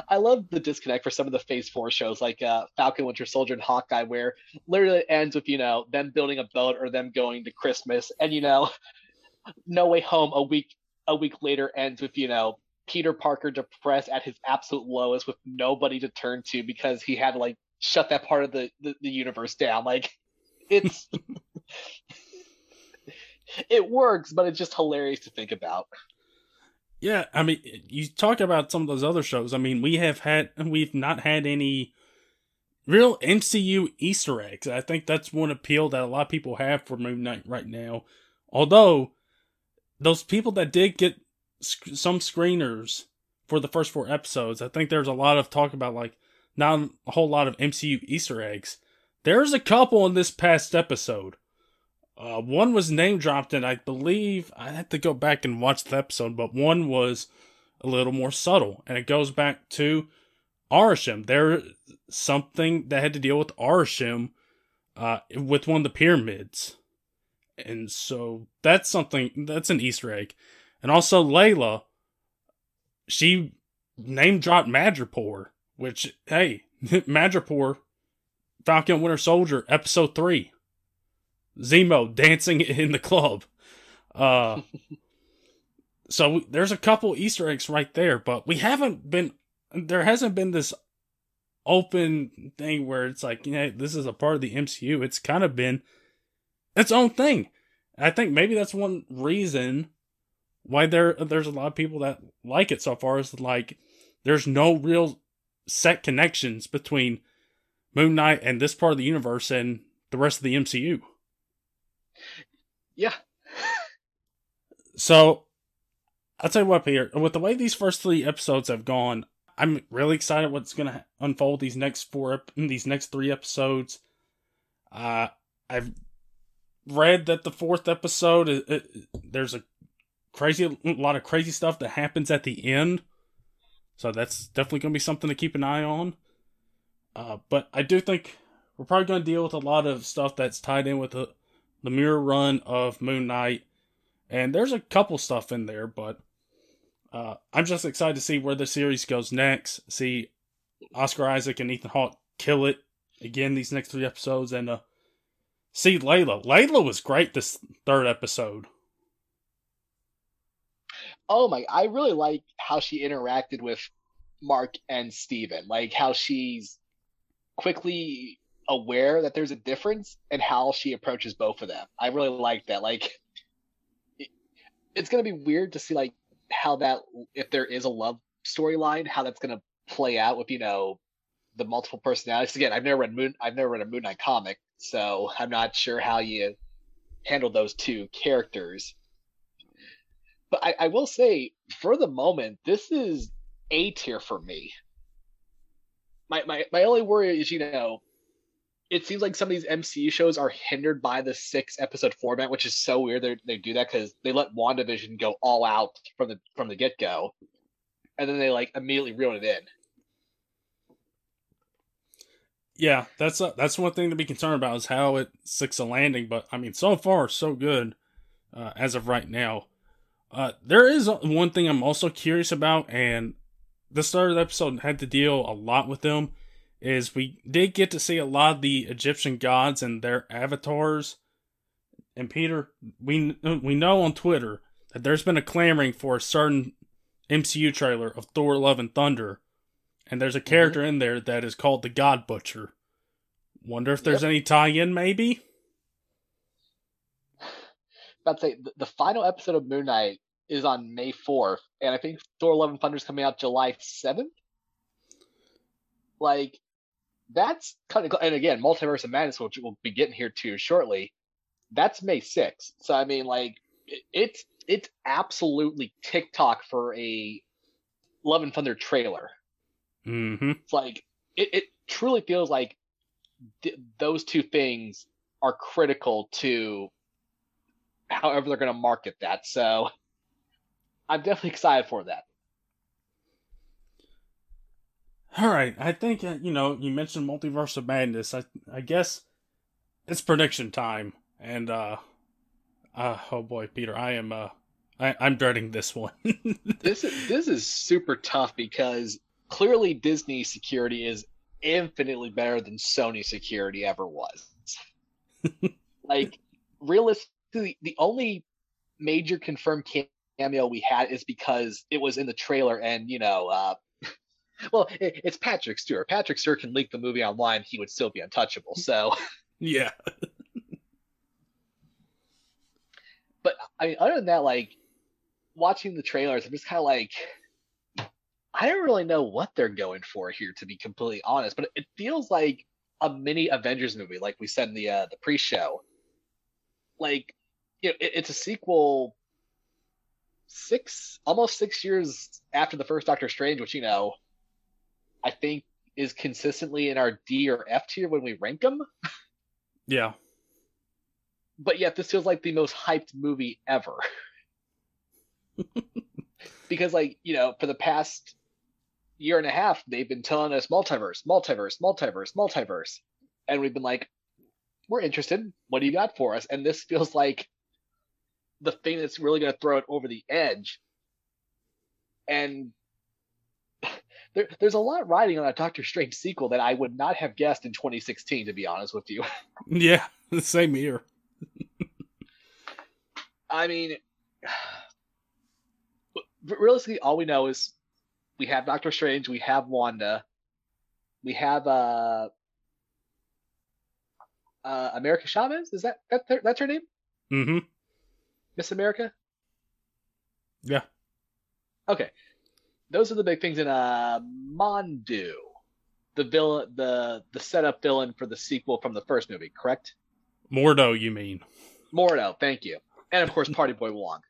I love the disconnect for some of the Phase Four shows, like uh, Falcon, Winter Soldier, and Hawkeye, where literally it ends with you know them building a boat or them going to Christmas, and you know, *laughs* No Way Home a week a week later ends with you know Peter Parker depressed at his absolute lowest with nobody to turn to because he had to like shut that part of the the, the universe down. Like *laughs* it's *laughs* it works, but it's just hilarious to think about. Yeah, I mean, you talk about some of those other shows. I mean, we have had we've not had any real MCU Easter eggs. I think that's one appeal that a lot of people have for Moon Knight right now. Although those people that did get sc- some screeners for the first four episodes, I think there's a lot of talk about like not a whole lot of MCU Easter eggs. There's a couple in this past episode. Uh, one was name dropped, and I believe I had to go back and watch the episode, but one was a little more subtle, and it goes back to Arishem. There's something that had to deal with Arishem uh, with one of the pyramids. And so that's something that's an Easter egg. And also Layla, she name dropped Madripoor, which hey, *laughs* Madripoor, Falcon Winter Soldier, episode three. Zemo dancing *laughs* in the club. Uh *laughs* so there's a couple Easter eggs right there, but we haven't been there hasn't been this open thing where it's like, you know, this is a part of the MCU. It's kind of been its own thing. I think maybe that's one reason why there there's a lot of people that like it so far is like there's no real set connections between Moon Knight and this part of the universe and the rest of the MCU. Yeah. so I'll tell you what, Peter. With the way these first three episodes have gone, I'm really excited what's going to unfold these next four, these next three episodes. Uh, I've read that the fourth episode, it, it, there's a crazy, a lot of crazy stuff that happens at the end. So that's definitely going to be something to keep an eye on. Uh, but I do think we're probably going to deal with a lot of stuff that's tied in with the, the Lemire run of Moon Knight. And there's a couple stuff in there, but uh, I'm just excited to see where the series goes next. See Oscar Isaac and Ethan Hawke kill it again these next three episodes, and uh, see Layla. Layla was great this third episode. Oh my! I really like how she interacted with Mark and Steven, like how she's quickly aware that there's a difference and how she approaches both of them. I really like that. Like it, it's going to be weird to see like how that if there is a love storyline, how that's going to play out with, you know, the multiple personalities. Again, I've never read Moon I've never read a Moon Knight comic, so I'm not sure how you handle those two characters. But I, I will say, for the moment, this is A tier for me. My, my my only worry is, you know, it seems like some of these MCU shows are hindered by the six episode format, which is so weird. They they do that because they let WandaVision go all out from the from the get go, and then they like immediately reel it in. Yeah, that's a, that's one thing to be concerned about is how it sticks a landing. But I mean, so far so good uh, as of right now. Uh, there is one thing I'm also curious about, and the start of the episode had to deal a lot with them. Is we did get to see a lot of the Egyptian gods and their avatars. And Peter, we we know on Twitter that there's been a clamoring for a certain MCU trailer of Thor: Love and Thunder and there's a mm-hmm. character mm-hmm. in there that is called the God Butcher. Wonder if there's yep. any tie-in, maybe. About to say the, the final episode of Moon Knight is on May fourth, and I think Thor: Love and Thunder is coming out July seventh. Like, that's kind of and again, Multiverse of Madness, which we'll be getting here to shortly. That's May sixth. So I mean, like, it, it's it's absolutely TikTok for a Love and Thunder trailer. Mm-hmm. It's like it, it truly feels like th- those two things are critical to however they're going to market that. So I'm definitely excited for that. All right, I think uh, you know you mentioned multiverse of madness. I I guess it's prediction time, and uh, uh oh boy, Peter, I am uh I, I'm dreading this one. *laughs* this is this is super tough because clearly Disney security is infinitely better than Sony security ever was. *laughs* like realistically, the only major confirmed cameo we had is because it was in the trailer, and you know, uh, well, it, it's Patrick Stewart. Patrick Stewart can leak the movie online; he would still be untouchable. So, *laughs* yeah. but I mean, other than that, like watching the trailers, I'm just kind of like I don't really know what they're going for here, to be completely honest. But it feels like a mini Avengers movie, like we said in the uh, the pre-show. Like, you know, it, it's a sequel six, almost six years after the first Doctor Strange, which you know, I think is consistently in our D or F tier when we rank them. *laughs* Yeah. But yet, this feels like the most hyped movie ever. *laughs* because, like, you know, for the past year and a half, they've been telling us multiverse, multiverse, multiverse, multiverse. And we've been like, we're interested. What do you got for us? And this feels like the thing that's really going to throw it over the edge. And there, there's a lot riding on a Doctor Strange sequel that I would not have guessed in 2016, to be honest with you. *laughs* Yeah, *laughs* same here. I mean, *sighs* realistically, all we know is we have Doctor Strange, we have Wanda, we have uh, uh America Chavez. Is that that that's her name? Mm-hmm. Miss America. Yeah. Okay, those are the big things in uh Mondu, the villain, the the setup villain for the sequel from the first movie, correct? Mordo, you mean? Mordo, thank you, and of course Party Boy Wong.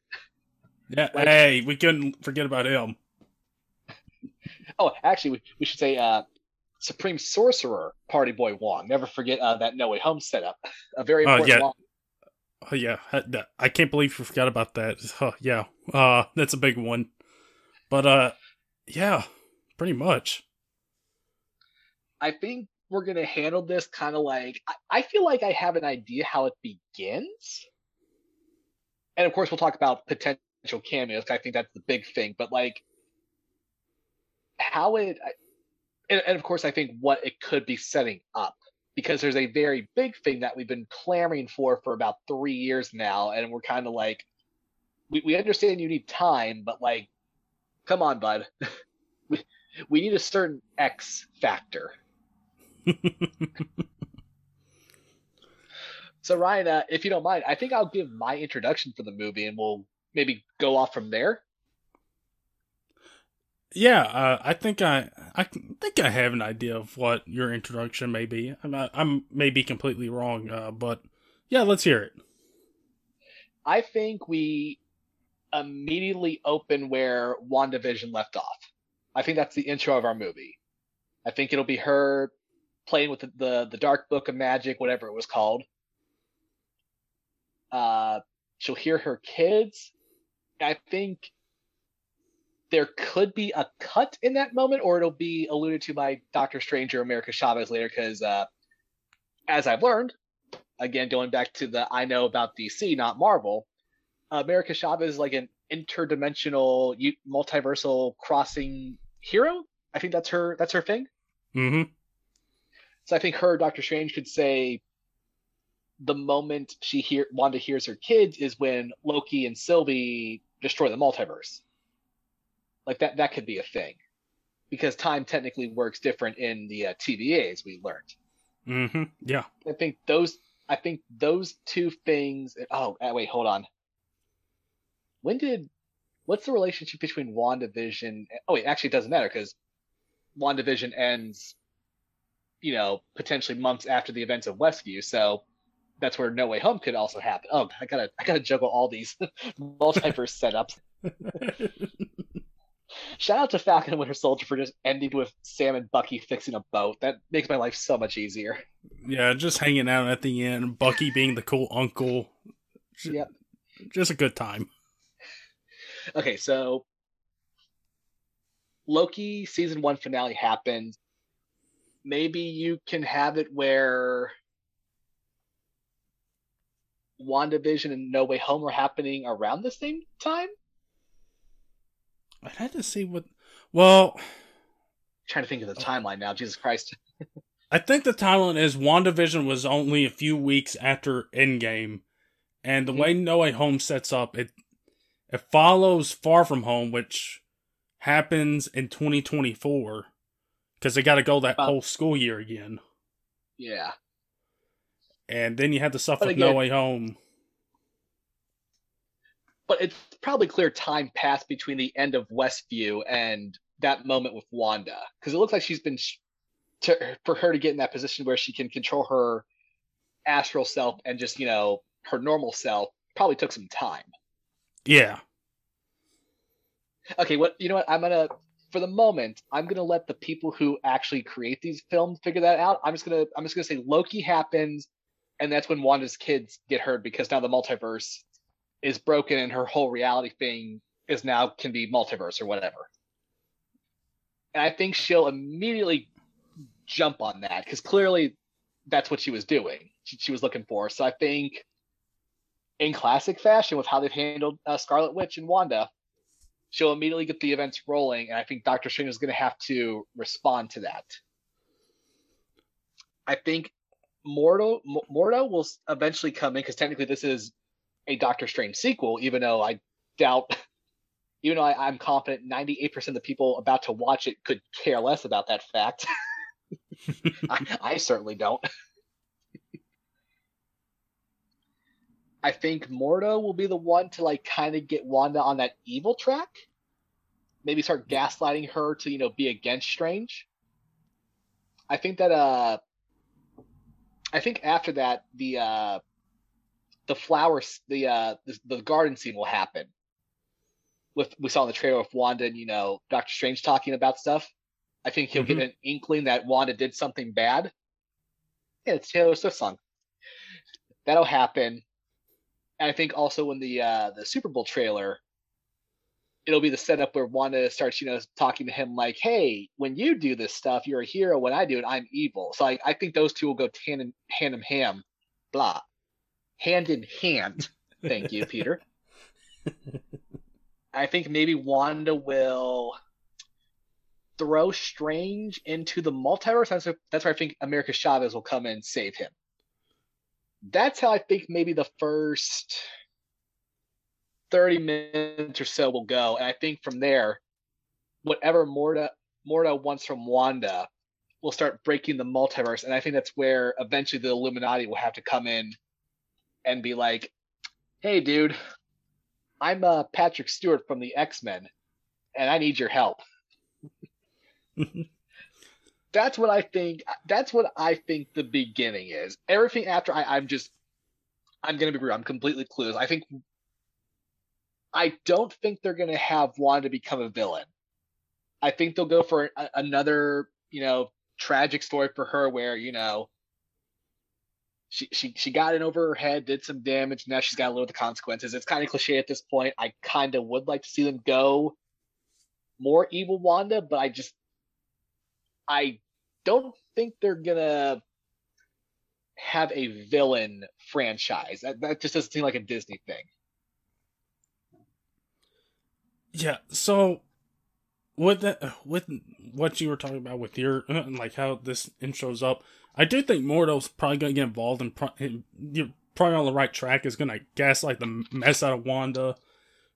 Yeah, like, hey, we couldn't forget about him. *laughs* Oh, actually, we, we should say uh, Supreme Sorcerer Party Boy Wong. Never forget uh, that No Way Home setup. *laughs* A very oh, important. Uh, yeah. Oh yeah, I can't believe you forgot about that. *laughs* Oh, yeah, uh, that's a big one. But uh, yeah, pretty much. I think we're gonna handle this kind of like I, I feel like I have an idea how it begins, and of course we'll talk about potential cameos. I think that's the big thing. But like, how it and, and of course i think what it could be setting up because there's a very big thing that we've been clamoring for for about three years now and we're kind of like we, we understand you need time but like come on bud we, *laughs* we need a certain X factor. *laughs* so Ryan, uh, if you don't mind, I think I'll give my introduction for the movie, and we'll maybe go off from there. Yeah, uh, I think I I think I have an idea of what your introduction may be. I'm not, I'm may be completely wrong, uh, but yeah, let's hear it. I think we immediately open where WandaVision left off. I think that's the intro of our movie. I think it'll be her playing with the the, the dark book of magic, whatever it was called. Uh, she'll hear her kids. I think there could be a cut in that moment, or it'll be alluded to by Doctor Strange or America Chavez later, because uh, as I've learned, again going back to the I know about DC, not Marvel, America Chavez is like an interdimensional, multiversal crossing hero. I think that's her. That's her thing. Mm-hmm. So I think her Doctor Strange could say the moment she hear Wanda hears her kids is when Loki and Sylvie destroy the multiverse. Like that that could be a thing. Because time technically works different in the uh, TVA as we learned. Mm-hmm. Yeah. I think those I think those two things oh uh, wait, hold on. When did what's the relationship between WandaVision oh wait, actually it doesn't matter because WandaVision ends you know, potentially months after the events of Westview. So that's where No Way Home could also happen. Oh, I gotta I gotta juggle all these *laughs* multiverse setups. *laughs* Shout out to Falcon and Winter Soldier for just ending with Sam and Bucky fixing a boat. That makes my life so much easier. Yeah, just hanging out at the end, Bucky being the cool uncle. Yep. Just a good time. Okay, so Loki season one finale happens maybe you can have it where WandaVision and No Way Home are happening around the same time. I'd have to see what. Well, I'm trying to think of the timeline now. Jesus Christ. *laughs* I think the timeline is WandaVision was only a few weeks after Endgame, and the mm-hmm. way No Way Home sets up, it it follows Far From Home, which happens in 2024 because they got to go that whole school year again. Yeah. And then you have the stuff but with again, No Way Home. But it's probably clear time passed between the end of Westview and that moment with Wanda because it looks like she's been sh- to, for her to get in that position where she can control her astral self and just you know her normal self probably took some time. Yeah. Okay, what you know what I'm gonna for the moment, I'm gonna let the people who actually create these films figure that out. I'm just gonna I'm just gonna say Loki happens, and that's when Wanda's kids get hurt because now the multiverse is broken and her whole reality thing is now can be multiverse or whatever. And I think she'll immediately jump on that because clearly that's what she was doing. She, she, was looking for. So I think in classic fashion with how they've handled uh, Scarlet Witch and Wanda, she'll immediately get the events rolling, and I think Doctor Strange is going to have to respond to that. I think Mordo Mordo will eventually come in because technically this is a Doctor Strange sequel, even though I doubt, *laughs* even though I, am confident 98% of the people about to watch it could care less about that fact. *laughs* I, I certainly don't. *laughs* I think Mordo will be the one to like kind of get Wanda on that evil track. Maybe start gaslighting her to, you know, be against Strange. I think that uh I think after that the uh the flowers the uh the, the garden scene will happen. With we saw in the trailer with Wanda and, you know, Doctor Strange talking about stuff. I think he'll mm-hmm. get an inkling that Wanda did something bad. Yeah, it's Taylor Swift song. That'll happen and I think also in the uh, the Super Bowl trailer, it'll be the setup where Wanda starts, you know, talking to him like, "Hey, when you do this stuff, you're a hero. When I do it, I'm evil." So I, I think those two will go hand in hand in hand, blah, hand in hand. Thank you, Peter. *laughs* I think maybe Wanda will throw Strange into the multiverse. That's, that's where I think America Chavez will come in and save him that's how I think maybe the first 30 minutes or so will go. And I think from there, whatever Mordo, Mordo wants from Wanda will start breaking the multiverse, and I think that's where eventually the Illuminati will have to come in and be like, "Hey, dude, I'm uh, Patrick Stewart from the X Men, and I need your help." *laughs* that's what I think. That's what I think the beginning is. Everything after, I, I'm just, I'm gonna be real. I'm completely clueless. I think, I don't think they're gonna have Wanda become a villain. I think they'll go for a, another, you know, tragic story for her where you know she she she got in over her head, did some damage. Now she's got to live with the consequences. It's kind of cliche at this point. I kind of would like to see them go more evil Wanda, but I just I don't think they're gonna have a villain franchise. That, that just doesn't seem like a Disney thing. Yeah. So with that, with what you were talking about with your *clears throat* like how this intro's up, I do think Mordo's probably gonna get involved and pro- you're probably on the right track. Is gonna guess like the mess out of Wanda,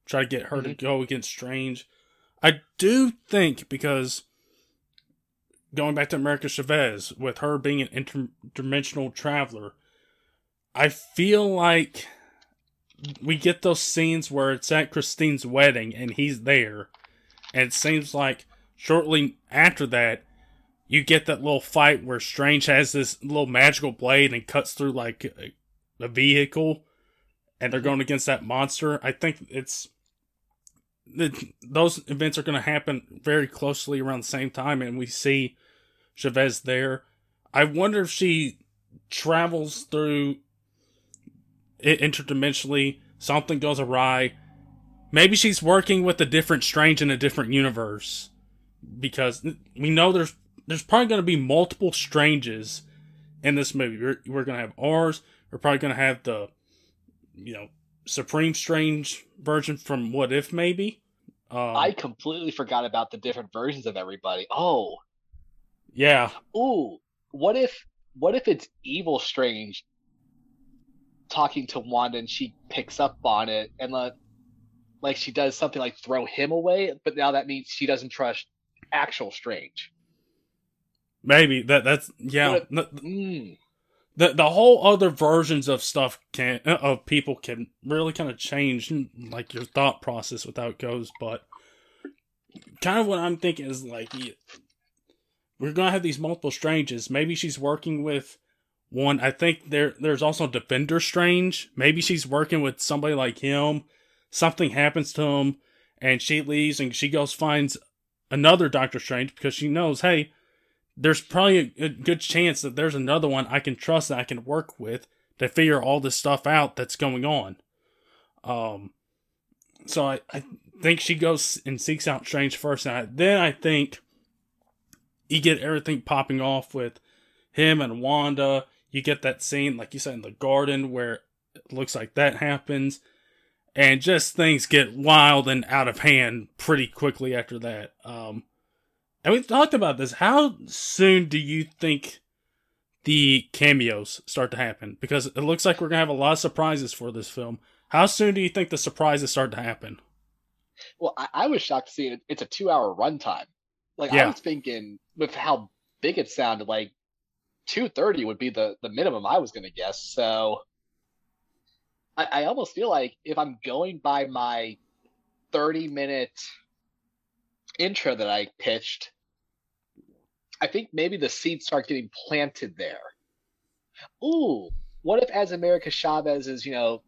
try to get her mm-hmm. to go against Strange. I do think because going back to America Chavez with her being an interdimensional traveler, I feel like we get those scenes where it's at Christine's wedding and he's there, and it seems like shortly after that, you get that little fight where Strange has this little magical blade and cuts through like a, vehicle, and they're going against that monster. I think it's those events are going to happen very closely around the same time, and we see Chavez there. I wonder if she travels through it interdimensionally, something goes awry. Maybe she's working with a different strange in a different universe because we know there's there's probably going to be multiple stranges in this movie. We're, we're going to have ours. We're probably going to have the you know Supreme Strange version from What If maybe. Um, I completely forgot about the different versions of everybody. Oh, yeah. Ooh, what if what if it's Evil Strange talking to Wanda and she picks up on it and like like she does something like throw him away, but now that means she doesn't trust actual Strange. Maybe that that's yeah. But, mm. The the whole other versions of stuff can uh, of people can really kind of change like your thought process with how it goes, but kind of what I'm thinking is like we're gonna have these multiple stranges. Maybe she's working with one. I think there there's also Defender Strange. Maybe she's working with somebody like him. Something happens to him, and she leaves, and she goes finds another Doctor Strange because she knows, hey, there's probably a, a good chance that there's another one I can trust that I can work with to figure all this stuff out that's going on. Um, so I, I think she goes and seeks out Strange first, and I, then I think you get everything popping off with him and Wanda. You get that scene, like you said, in the garden where it looks like that happens. And just things get wild and out of hand pretty quickly after that. Um, and we've talked about this. How soon do you think the cameos start to happen? Because it looks like we're going to have a lot of surprises for this film. How soon do you think the surprises start to happen? Well, I, I was shocked to see it. It's a two hour runtime. Like yeah. I was thinking with how big it sounded, like 230 would be the the minimum I was going to guess. So I, I almost feel like if I'm going by my 30 minute intro that I pitched, I think maybe the seeds start getting planted there. Ooh, what if as America Chavez is, you know,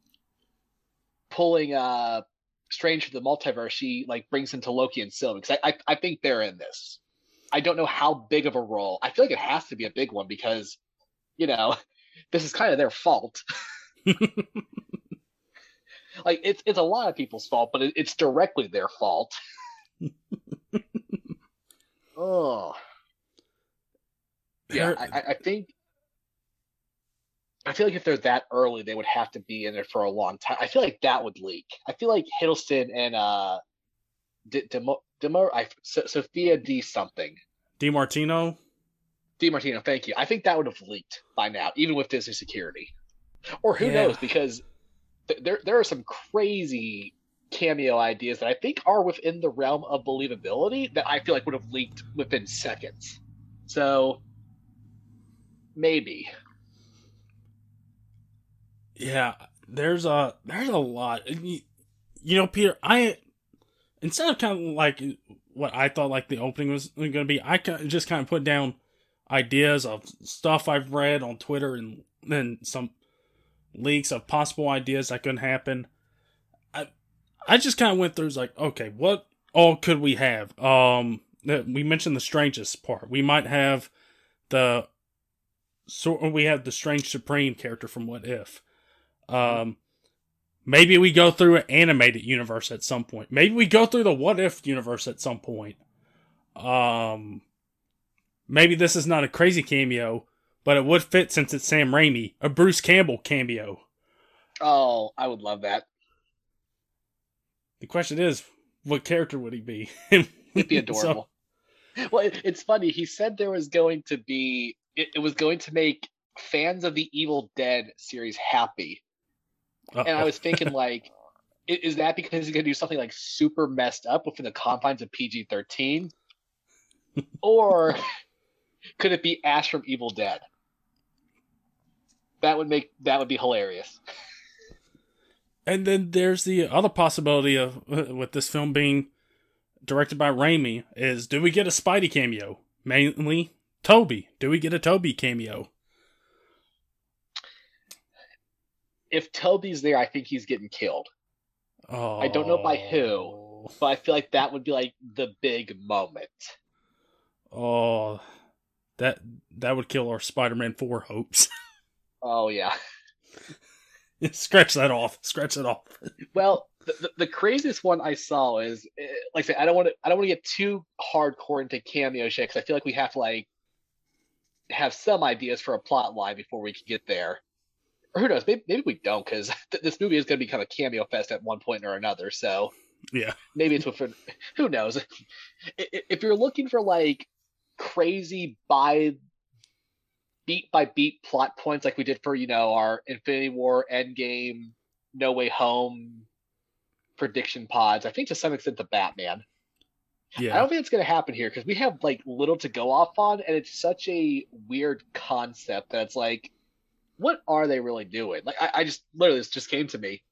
pulling uh Strange for the multiverse, she like brings into Loki and Sylvie because I, I I think they're in this. I don't know how big of a role. I feel like it has to be a big one because, you know, *laughs* this is kind of their fault. *laughs* like it's it's a lot of people's fault, but it, it's directly their fault. *laughs* oh, yeah. I, I think I feel like if they're that early, they would have to be in there for a long time. I feel like that would leak. I feel like Hiddleston and uh, D- Demo, Demo, I, S- Sophia D something. DiMartino. D Martino, thank you. I think that would have leaked by now, even with Disney security. Or who yeah. knows? Because th- there there are some crazy cameo ideas that I think are within the realm of believability that I feel like would have leaked within seconds. So maybe. Yeah, there's a there's a lot. You, know, Peter, I instead of kind of like what I thought like the opening was going to be, I just kind of put down ideas of stuff I've read on Twitter and then some leaks of possible ideas that could happen. I I just kind of went through like, okay, what all could we have? Um, we mentioned the strangest part. We might have the so we have the strange supreme character from What If. Um, maybe we go through an animated universe at some point. Maybe we go through the What If universe at some point. Um, maybe this is not a crazy cameo, but it would fit since it's Sam Raimi, a Bruce Campbell cameo. Oh, I would love that. The question is, what character would he be? *laughs* He'd be adorable. so, well, it, it's funny. He said there was going to be, it, it was going to make fans of the Evil Dead series happy. Uh-oh. And I was thinking, *laughs* like, is that because he's going to do something like super messed up within the confines of PG 13? or *laughs* could it be Ash from Evil Dead? That would make that would be hilarious. And then there's the other possibility of *laughs* with this film being directed by Raimi is do we get a Spidey cameo? Mainly Tobey. Do we get a Tobey cameo? If Tobey's there, I think he's getting killed. Oh. I don't know by who, but I feel like that would be like the big moment. Oh, that that would kill our Spider-Man Four hopes. *laughs* oh yeah. Scratch that off. Scratch it off. well, the, the, the, craziest one I saw is eh, like I said, I don't want to I don't want to get too hardcore into cameo shit because I feel like we have to like have some ideas for a plot line before we can get there. Or who knows? Maybe, maybe we don't because *laughs* th- this movie is going to become a cameo fest at one point or another. So yeah, maybe it's with *laughs* who knows. If you're looking for like crazy by beat by beat plot points like we did for you know our Infinity War, Endgame, No Way Home prediction pods. I think to some extent the Batman. Yeah. I don't think it's going to happen here because we have like little to go off on, and it's such a weird concept that it's like, what are they really doing? Like, I, I just literally this just came to me.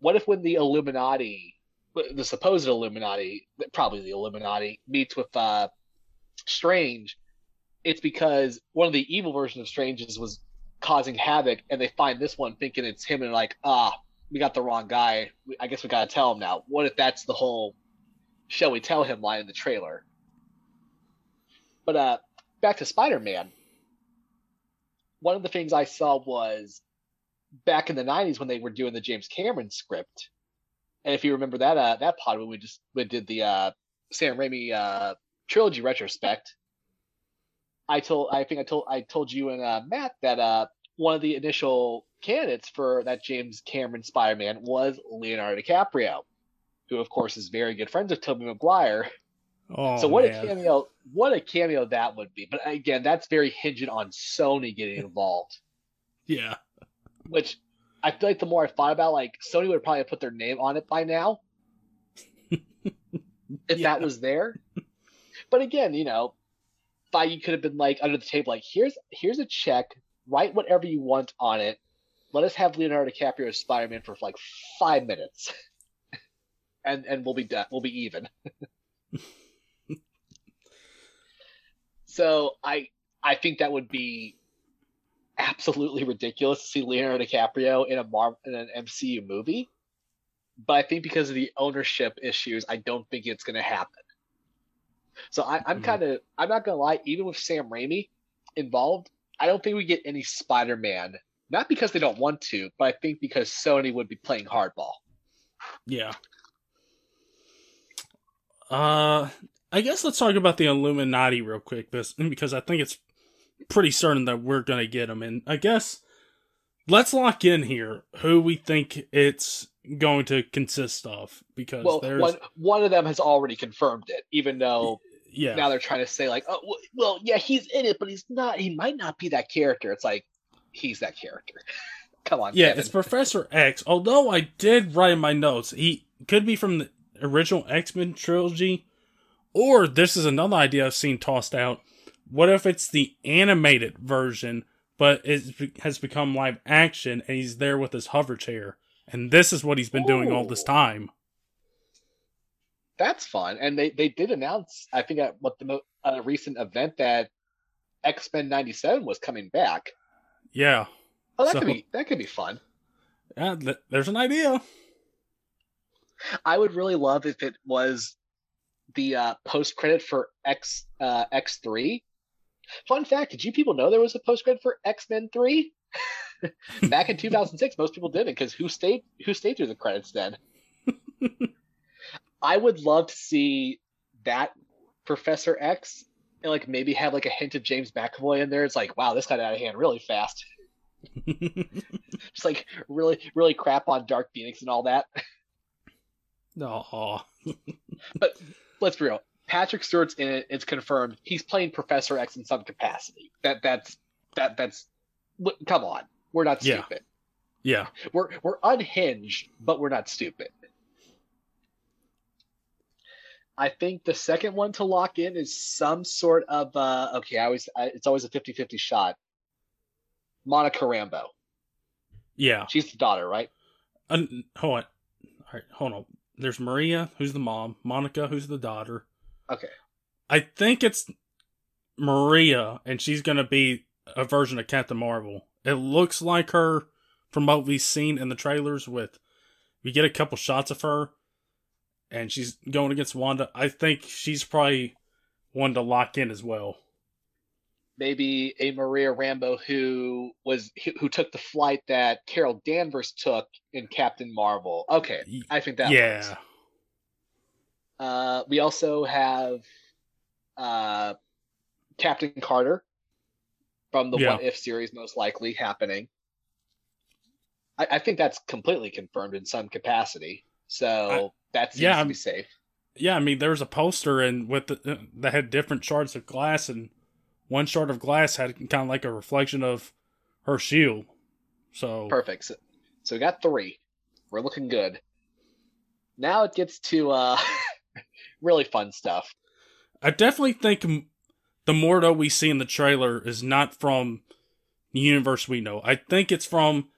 What if when the Illuminati, the supposed Illuminati, probably the Illuminati, meets with uh, Strange, it's because one of the evil versions of Strange's was causing havoc, and they find this one thinking it's him, and like, ah, we got the wrong guy. I guess we gotta tell him now. What if that's the whole "shall we tell him" line in the trailer? But uh, back to Spider-Man. One of the things I saw was back in the '90s when they were doing the James Cameron script, and if you remember that uh, that pod when we just we did the uh, Sam Raimi uh, trilogy retrospect, I told I think I told I told you and uh, Matt that uh, one of the initial candidates for that James Cameron Spider-Man was Leonardo DiCaprio, who of course is very good friends with Tobey Maguire. Oh, so what man. a cameo! What a cameo that would be. But again, that's very hinging on Sony getting *laughs* involved. yeah. Which I feel like the more I thought about, like Sony would probably put their name on it by now, *laughs* if yeah. that was there. But again, you know, Feige could have been like under the table, like here's here's a check, write whatever you want on it. Let us have Leonardo DiCaprio as Spider Man for like five minutes, *laughs* and and we'll be done. We'll be even. So I I think that would be absolutely ridiculous to see Leonardo DiCaprio in a Marvel in an MCU movie. But I think because of the ownership issues, I don't think it's going to happen. So I, am mm-hmm. kind of I'm not gonna lie, even with Sam Raimi involved, I don't think we get any Spider-Man. Not because they don't want to, but I think because Sony would be playing hardball. Yeah. Uh, I guess let's talk about the Illuminati real quick, because I think it's pretty certain that we're gonna get them. And I guess let's lock in here who we think it's going to consist of because well, there's one one of them has already confirmed it, even though yeah now they're trying to say like oh well yeah he's in it, but he's not. He might not be that character. It's like he's that character. *laughs* Come on. Yeah, Kevin. it's Professor X. Although I did write in my notes, he could be from the original X Men trilogy, or this is another idea I've seen tossed out. What if it's the animated version, but it has become live action, and he's there with his hover chair, and this is what he's been doing all this time. That's fun. And they, they did announce, I think, at what the mo- a recent event that X Men '97 was coming back. Yeah, Oh, that So- could be that could be fun. yeah. Th- there's an idea. I would really love if it was the uh, post credit for X uh, X three. Fun fact: Did you people know there was a post credit for X Men three? *laughs* Back in 2006, most people didn't because who stayed who stayed through the credits then? *laughs* I would love to see that Professor X and like maybe have like a hint of James McAvoy in there. It's like, wow, this got out of hand really fast. *laughs* Just like really, really crap on Dark Phoenix and all that. Aw. Let's be real. Patrick Stewart's in it. It's confirmed. He's playing Professor X in some capacity. That that's that that's. Come on, we're not stupid. Yeah. We're we're unhinged, but we're not stupid. I think the second one to lock in is some sort of uh okay. I always I, it's always a 50-50 shot. Monica Rambeau. Yeah. She's the daughter, right? Hold on. All right, hold on. There's Maria, who's the mom. Monica, who's the daughter. Okay. I think it's Maria, and she's gonna be a version of Captain Marvel. It looks like her from what we've seen in the trailers. With we get a couple shots of her, and she's going against Wanda. I think she's probably one to lock in as well. Maybe a Maria Rambeau who was who, took the flight that Carol Danvers took in Captain Marvel. Okay, I think that yeah, works. Uh, we also have uh, Captain Carter from the Yeah. What If series, most likely happening. I, I think that's completely confirmed in some capacity. So that seems yeah, to be safe. yeah. I mean, there was a poster and with the, that had different shards of glass, and one shard of glass had kind of like a reflection of her shield. So Perfect. So, so we got three. We're looking good. Now it gets to uh, *laughs* really fun stuff. I definitely think the Mordo we see in the trailer is not from the universe we know. I think it's from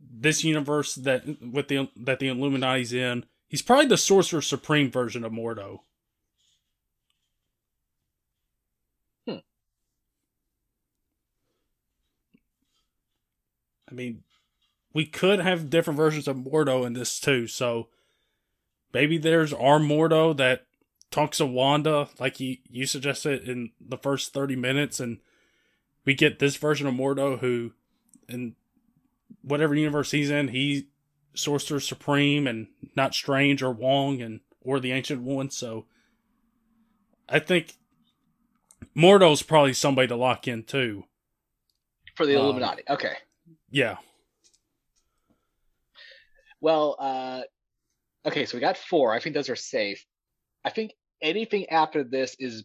this universe that with the that the Illuminati's in. He's probably the Sorcerer Supreme version of Mordo. I mean, we could have different versions of Mordo in this too. So maybe there's our Mordo that talks to Wanda, like you, you suggested in the first 30 minutes, and we get this version of Mordo who, in whatever universe he's in, he Sorcerer Supreme and not Strange or Wong and or the Ancient One. So I think Mordo's probably somebody to lock in too. for the Um, Illuminati. Okay. Yeah. Well, uh, okay, so we got four. I think those are safe. I think anything after this is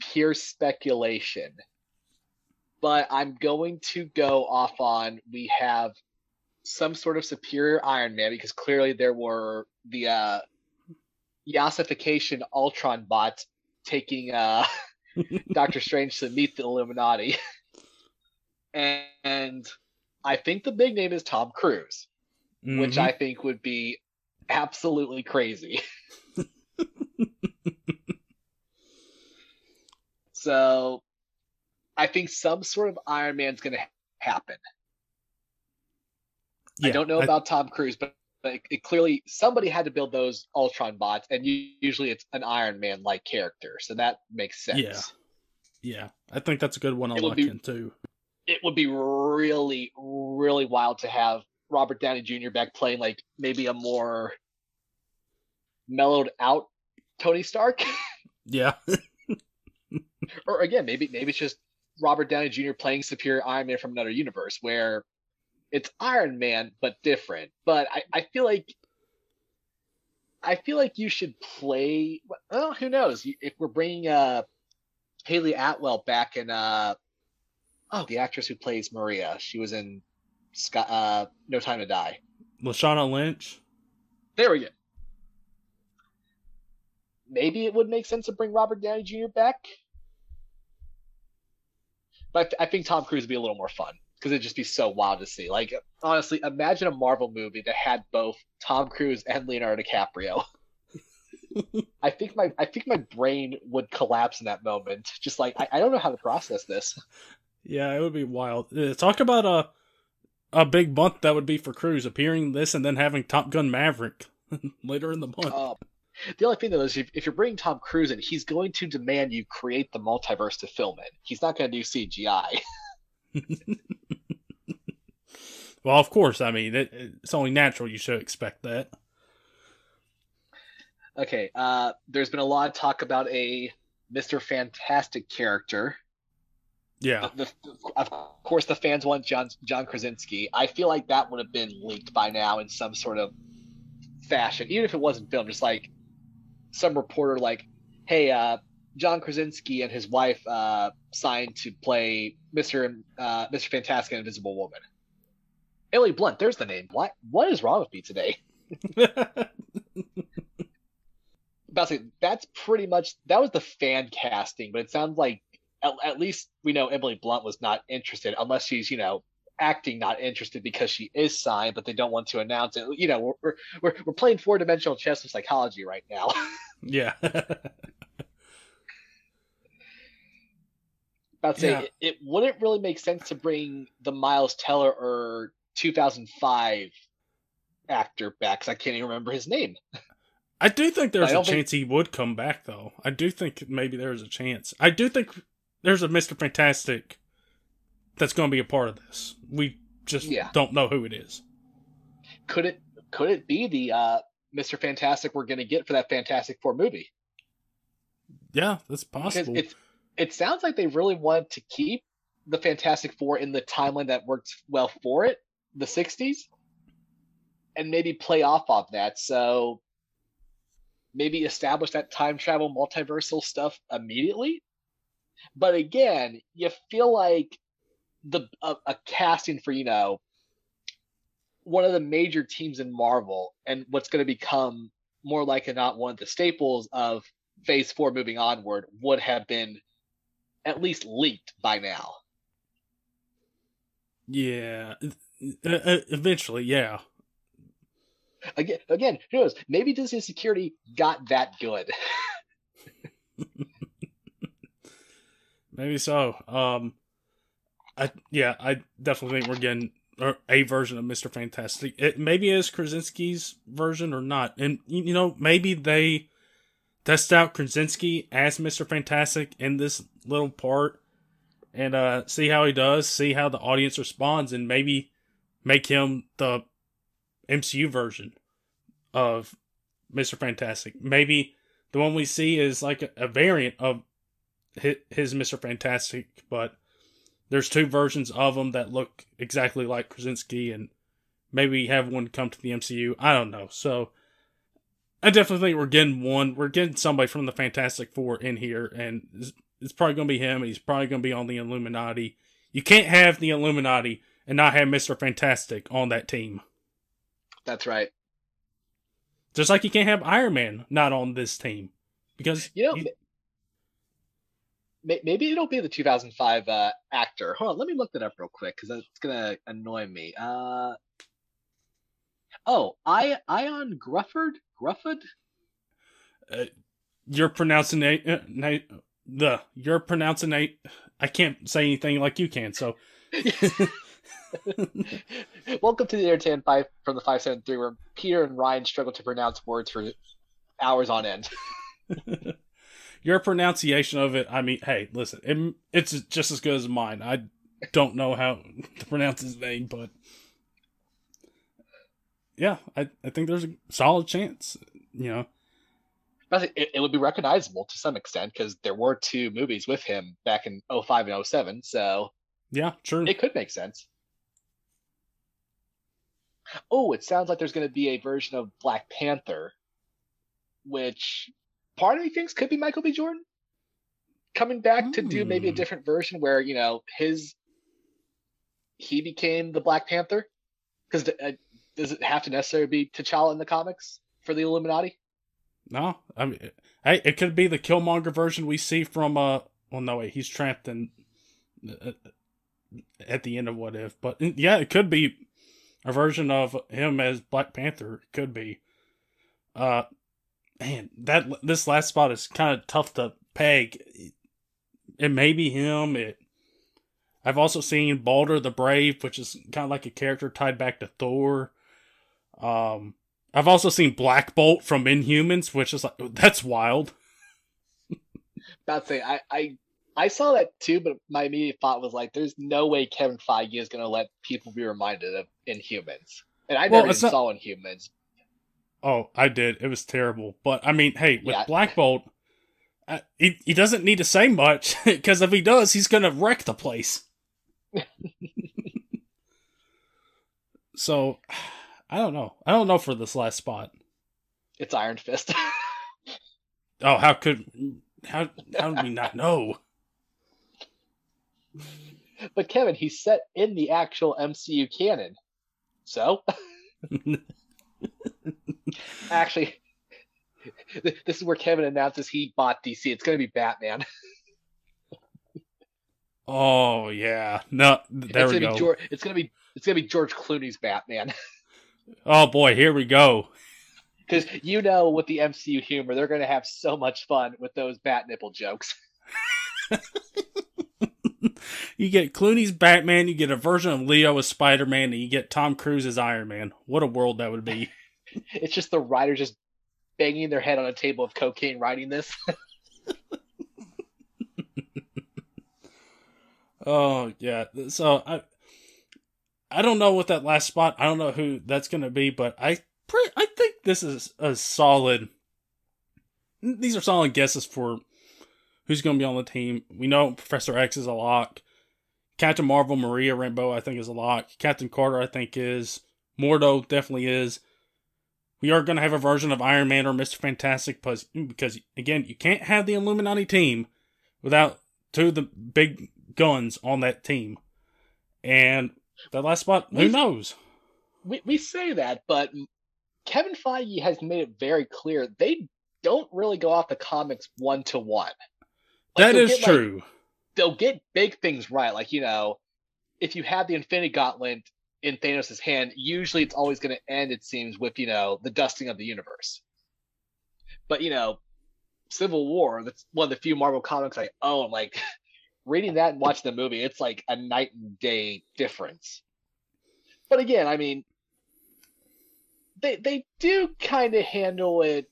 pure speculation. But I'm going to go off on we have some sort of superior Iron Man because clearly there were the uh, Yassification Ultron bots taking uh, *laughs* Doctor Strange to meet the Illuminati. *laughs* and, and I think the big name is Tom Cruise which Mhm. I think would be absolutely crazy. *laughs* so I think some sort of Iron Man's going to happen. I don't know about Tom Cruise, but, but it, it clearly somebody had to build those Ultron bots, and usually it's an Iron Man like character, so that makes sense. Yeah. Yeah, I think that's a good one to It would lock be- in too. It would be really, really wild to have Robert Downey Jr. back playing like maybe a more mellowed out Tony Stark. *laughs* Yeah. *laughs* or again, maybe maybe it's just Robert Downey Jr. playing superior Iron Man from another universe where it's Iron Man but different. But I, I feel like I feel like you should play. Well, who knows? If we're bringing uh Hayley Atwell back in uh oh the actress who plays Maria, she was in Scott, uh, No Time to Die. Lashana Lynch. There we go. Maybe it would make sense to bring Robert Downey Jr. back. But I think Tom Cruise would be a little more fun because it'd just be so wild to see. Like, honestly, imagine a Marvel movie that had both Tom Cruise and Leonardo DiCaprio. *laughs* I think my I think my brain would collapse in that moment. Just like I, I don't know how to process this. Yeah, it would be wild. Uh, talk about a a big month that would be for Cruise appearing this and then having Top Gun Maverick *laughs* later in the month. Uh, the only thing though is if, if you're bringing Tom Cruise in, he's going to demand you create the multiverse to film it. He's not going to do CGI. *laughs* well, of course. I mean, it, it's only natural you should expect that. Okay, uh, there's been a lot of talk about a Mr. Fantastic character. Yeah. The, the, of course, the fans want John John Krasinski. I feel like that would have been leaked by now in some sort of fashion, even if it wasn't filmed. Just like some reporter, like, "Hey, uh, John Krasinski and his wife uh, signed to play Mr. Uh, Mr. Fantastic and Invisible Woman." Emily Blunt, there's the name. What what is wrong with me today? *laughs* about to say, that's pretty much that was the fan casting, but it sounds like at, at, least we know Emily Blunt was not interested, unless she's you know acting not interested because she is signed, but they don't want to announce it. You know, we're we're we're playing four dimensional chess with psychology right now. *laughs* yeah. about to say yeah. it, it wouldn't really make sense to bring the Miles Teller or 2005 actor back because I can't even remember his name. I do think there's a chance think... he would come back, though. I do think maybe there's a chance. I do think there's a Mister Fantastic that's going to be a part of this. We just yeah. don't know who it is. Could it? Could it be the uh, Mister Fantastic we're going to get for that Fantastic Four movie? Yeah, that's possible. It, it sounds like they really want to keep the Fantastic Four in the timeline that works well for it, the '60s, and maybe play off of that. So maybe establish that time travel multiversal stuff immediately. But again, you feel like the a, a casting for you know one of the major teams in Marvel and what's going to become more like not one of the staples of Phase Four moving onward would have been at least leaked by now. Yeah, eventually, yeah again, again, who knows? Maybe Disney security got that good. *laughs* Maybe so. Um, I yeah, I definitely think we're getting a version of Mister Fantastic. It maybe is Krasinski's version or not, and you know maybe they test out Krasinski as Mister Fantastic in this little part, and uh, see how he does, see how the audience responds, and maybe make him the MCU version of Mr. Fantastic. Maybe the one we see is like a, a variant of his, his Mr. Fantastic, but there's two versions of him that look exactly like Krasinski, and maybe have one come to the MCU. I don't know. So I definitely think we're getting one. We're getting somebody from the Fantastic Four in here, and it's, it's probably going to be him. He's probably going to be on the Illuminati. You can't have the Illuminati and not have Mr. Fantastic on that team. That's right. Just like you can't have Iron Man not on this team because you know he... maybe it'll be the 2005 uh, actor. Hold on, let me look that up real quick because it's gonna annoy me. Uh, oh, I Ioan Gruffudd Gruffudd. Uh, you're pronouncing it, uh, the you're pronouncing it. I can't say anything like you can, so. *laughs* Welcome to the Entertainment Five from the Five Seven Three, where Peter and Ryan struggle to pronounce words for hours on end. *laughs* Your pronunciation of it, I mean, hey, listen, it, it's just as good as mine. I don't know how *laughs* to pronounce his name, but yeah, I, I think there's a solid chance, you know. It, it would be recognizable to some extent because there were two movies with him back in 05 and 07, so yeah, true. It could make sense. Oh, it sounds like there's going to be a version of Black Panther, which part of me thinks could be Michael B. Jordan coming back to do maybe a hmm. different version where you know his he became the Black Panther? Because uh, does it have to necessarily be T'Challa in the comics for the Illuminati? No, I mean, hey, it could be the Killmonger version we see from uh. Well, no wait, he's trapped in uh, at the end of What If, but yeah, it could be a version of him as Black Panther. It could be. Uh, man, that this last spot is kind of tough to peg. It may be him. It. I've also seen Balder the Brave, which is kind of like a character tied back to Thor. Um, I've also seen Black Bolt from Inhumans, which is like that's wild. About to say, I, I I saw that too, but my immediate thought was like, "There's no way Kevin Feige is going to let people be reminded of Inhumans," and I well, never even not... saw Inhumans. Oh, I did. It was terrible, but I mean, hey, with yeah. Black Bolt, uh, he he doesn't need to say much *laughs* because if he does, he's going to wreck the place. *laughs* so I don't know. I don't know for this last spot. It's Iron Fist. *laughs* oh, how could how how did we not know? But Kevin, he's set in the actual MCU canon. So *laughs* actually this is where Kevin announces he bought DC. It's going to be Batman. *laughs* oh yeah, no, there it's we go. George, it's gonna be it's gonna be George Clooney's Batman. *laughs* Oh boy, here we go. Because you know, with the MCU humor, they're going to have so much fun with those bat nipple jokes. You get Clooney's Batman, you get a version of Leo as Spider Man, and you get Tom Cruise as Iron Man. What a world that would be! *laughs* it's just the writer just banging their head on a table of cocaine writing this. *laughs* oh yeah, so I I don't know what that last spot. I don't know who that's going to be, but I pre- I think this is a solid. These are solid guesses for who's going to be on the team. We know Professor X is a lock. Captain Marvel, Maria Rambeau, I think is a lock. Captain Carter, I think is. Mordo definitely is. We are going to have a version of Iron Man or Mister Fantastic because, because again, you can't have the Illuminati team without two of the big guns on that team. And that last spot, who we, knows? We we say that, but Kevin Feige has made it very clear they don't really go off the comics one to one. That is get, true. Like, they'll get big things right, like you know, if you have the Infinity Gauntlet in Thanos' hand, usually it's always going to end. It seems with you know the dusting of the universe. But you know, Civil War, that's one of the few Marvel comics I own. Like *laughs* reading that and watching the movie, it's like a night and day difference. But again, I mean, they they do kind of handle it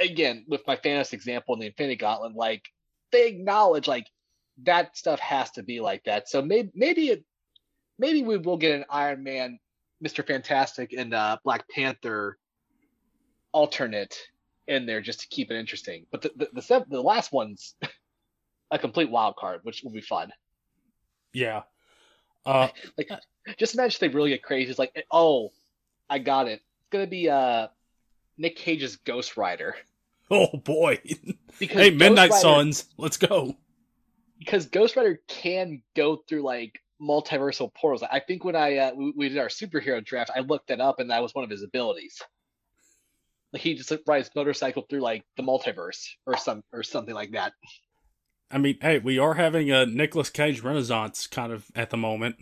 again with my fantasy example in the Infinity Gauntlet. Like they acknowledge like that stuff has to be like that. So maybe maybe it maybe we will get an Iron Man, Mister Fantastic, and uh, Black Panther alternate in there just to keep it interesting. But the the, the, the last one's *laughs* a complete wild card, which will be fun. Yeah. Uh, *laughs* like, just imagine if they really get crazy. It's like, oh, I got it. It's gonna be uh, Nick Cage's Ghost Rider. *laughs* *laughs* Oh boy! Because hey, Midnight Rider, Suns, let's go. Because Ghost Rider can go through like multiversal portals. I think when I uh, we, we did our superhero draft, I looked that up, and that was one of his abilities. Like he just rides motorcycle through like the multiverse or some or something like that. I mean, hey, we are having a Nicolas Cage renaissance kind of at the moment.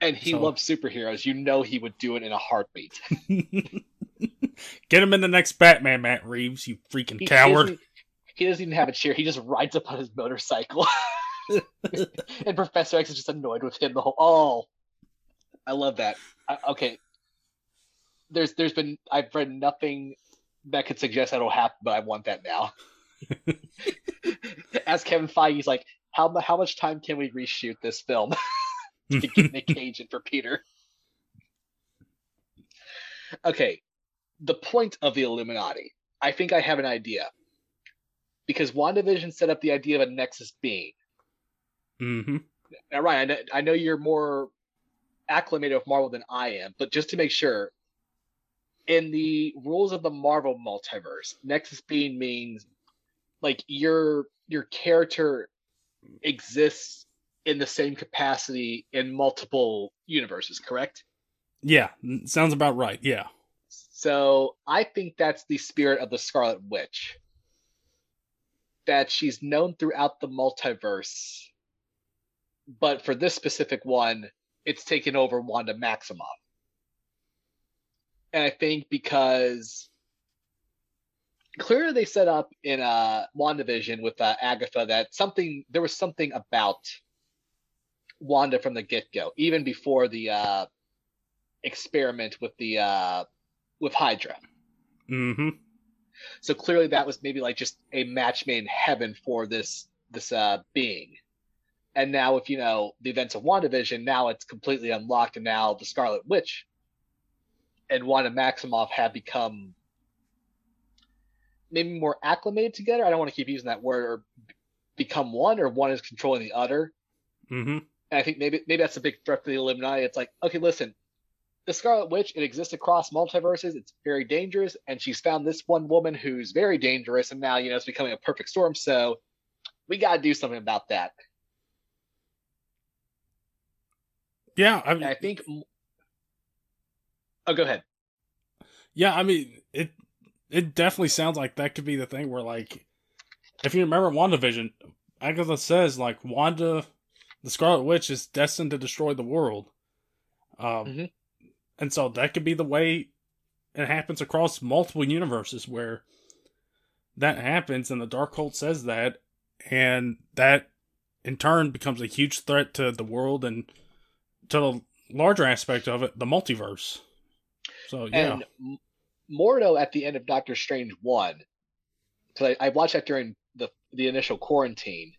And he so. loves superheroes. You know he would do it in a heartbeat. *laughs* *laughs* Get him in the next Batman, Matt Reeves, you freaking he, coward. He doesn't, he doesn't, even have a chair. He just rides up on his motorcycle. *laughs* and Professor X is just annoyed with him the whole. Oh, I love that. I, okay, there's there's been I've read nothing that could suggest that'll happen, but I want that now. *laughs* As Kevin Feige's like, how how much time can we reshoot this film to get Nick Cage in for Peter? Okay, the point of the Illuminati. I think I have an idea. Because WandaVision set up the idea of a Nexus being. Mm-hmm. Now, Ryan, I know, I know you're more acclimated with Marvel than I am, but just to make sure, in the rules of the Marvel multiverse, Nexus being means like your your character exists in the same capacity in multiple universes, correct? Yeah, sounds about right. Yeah. So I think that's the spirit of the Scarlet Witch. That she's known throughout the multiverse, but for this specific one, it's taken over Wanda Maximoff. And I think because clearly they set up in uh WandaVision with uh, Agatha that something there was something about Wanda from the get go, even before the uh experiment with the uh with Hydra. Mm-hmm. So clearly that was maybe like just a match made in heaven for this this uh being. And now if you know the events of WandaVision, now it's completely unlocked and now the Scarlet Witch and Wanda Maximoff have become maybe more acclimated together. I don't want to keep using that word or become one or one is controlling the other. Mm-hmm. And I think maybe maybe that's a big threat for the Illuminati. It's like, okay, listen, the Scarlet Witch, it exists across multiverses. It's very dangerous, and she's found this one woman who's very dangerous, and now you know it's becoming a perfect storm. So we got to do something about that. Yeah, I, mean, I think. Oh, go ahead. Yeah, I mean it. It definitely sounds like that could be the thing where, like, if you remember WandaVision, Agatha says like Wanda, the Scarlet Witch, is destined to destroy the world. Um, mm-hmm. And so that could be the way it happens across multiple universes where that happens and the Darkhold says that and that in turn becomes a huge threat to the world and to the larger aspect of it, the multiverse. So yeah. And Mordo at the end of Doctor Strange one, because I, I watched that during the the initial quarantine.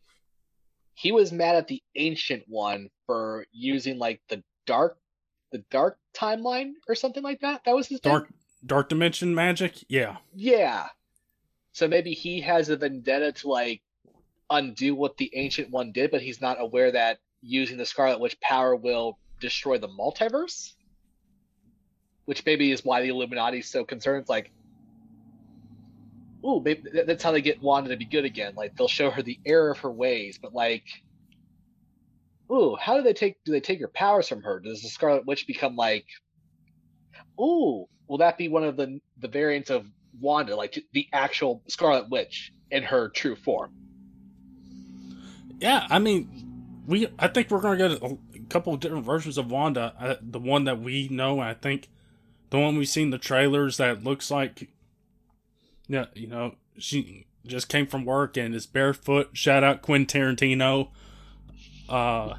He was mad at the ancient one for using like the dark the dark timeline or something like that. That was his dark name? dark dimension magic. Yeah, yeah. So maybe he has a vendetta to like undo what the ancient one did, but he's not aware that using the Scarlet Witch power will destroy the multiverse. Which maybe is why the Illuminati is so concerned. It's like, ooh, maybe that's how they get Wanda to be good again. Like they'll show her the error of her ways, but like ooh, how do they take do they take your powers from her? Does the Scarlet Witch become like, ooh, will that be one of the the variants of Wanda, like the actual Scarlet Witch in her true form? Yeah, I mean, we I think we're gonna get a, couple of different versions of Wanda. Uh, the one that we know, I think, the one we've seen the trailers that looks like, yeah, you know, she just came from work and is barefoot. Shout out Quentin Tarantino uh,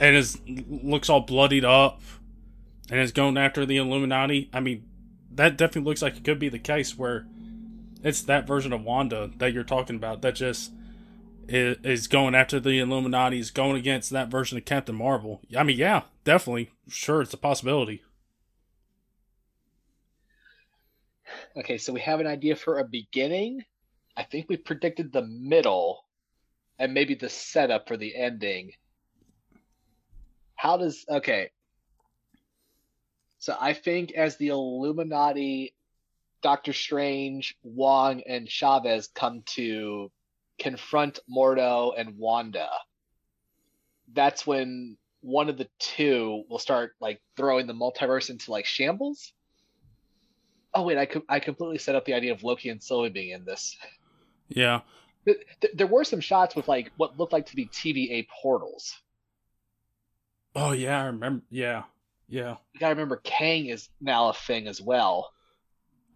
and is looks all bloodied up, and is going after the Illuminati. I mean, that definitely looks like it could be the case where it's that version of Wanda that you're talking about that just is, is going after the Illuminati, is going against that version of Captain Marvel. I mean, yeah, definitely, sure, it's a possibility. Okay, so we have an idea for a beginning. I think we predicted the middle and maybe the setup for the ending. How does okay? So I think as the Illuminati, Doctor Strange, Wong, and Chavez come to confront Mordo and Wanda, that's when one of the two will start like throwing the multiverse into like shambles. Oh wait, I I completely set up the idea of Loki and Sylvie being in this. Yeah, there were some shots with like what looked like to be TVA portals. Oh yeah, I remember. Yeah, yeah. You gotta remember, Kang is now a thing as well.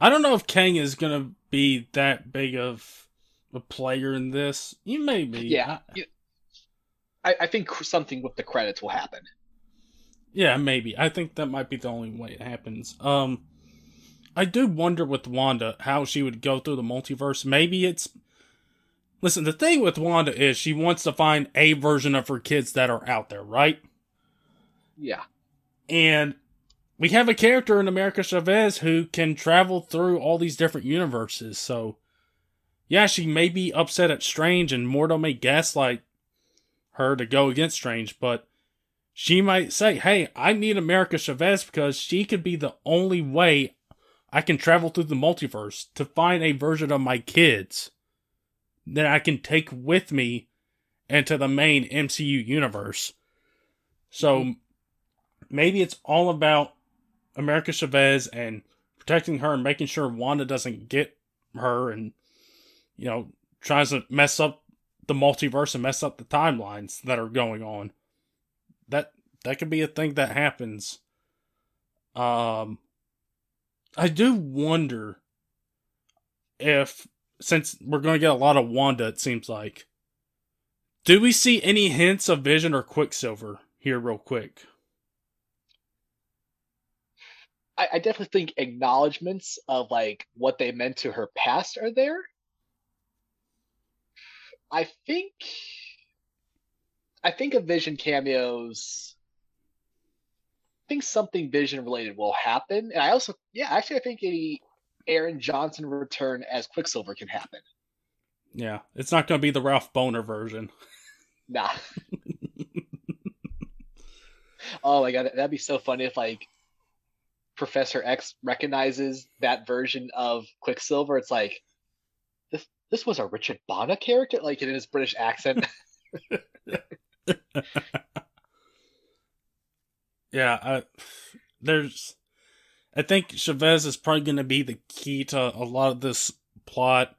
I don't know if Kang is gonna be that big of a player in this. You may be. Yeah. I, I think something with the credits will happen. Yeah, maybe. I think that might be the only way it happens. Um, I do wonder with Wanda how she would go through the multiverse. Maybe it's Listen, the thing with Wanda is she wants to find a version of her kids that are out there, right? Yeah. And we have a character in America Chavez who can travel through all these different universes. So, yeah, she may be upset at Strange and Mordo may gaslight her to go against Strange, but she might say, hey, I need America Chavez because she could be the only way I can travel through the multiverse to find a version of my kids that I can take with me into the main MCU universe. So mm-hmm. maybe it's all about America Chavez and protecting her and making sure Wanda doesn't get her and you know tries to mess up the multiverse and mess up the timelines that are going on. That that could be a thing that happens. Um I do wonder if since we're going to get a lot of Wanda it seems like do we see any hints of Vision or Quicksilver here real quick? I, I definitely think acknowledgments of like what they meant to her past are there. I think I think of Vision cameos. I think something Vision related will happen, and I also, yeah, actually, I think a Aaron Johnson return as Quicksilver can happen. Yeah, it's not going to be the Ralph Bohner version. Nah. *laughs* oh my god, that'd be so funny if like Professor X recognizes that version of Quicksilver. It's like this this was a Richard Bonney character, like in his British accent. *laughs* *laughs* yeah, I, there's. I think Chavez is probably going to be the key to a lot of this plot.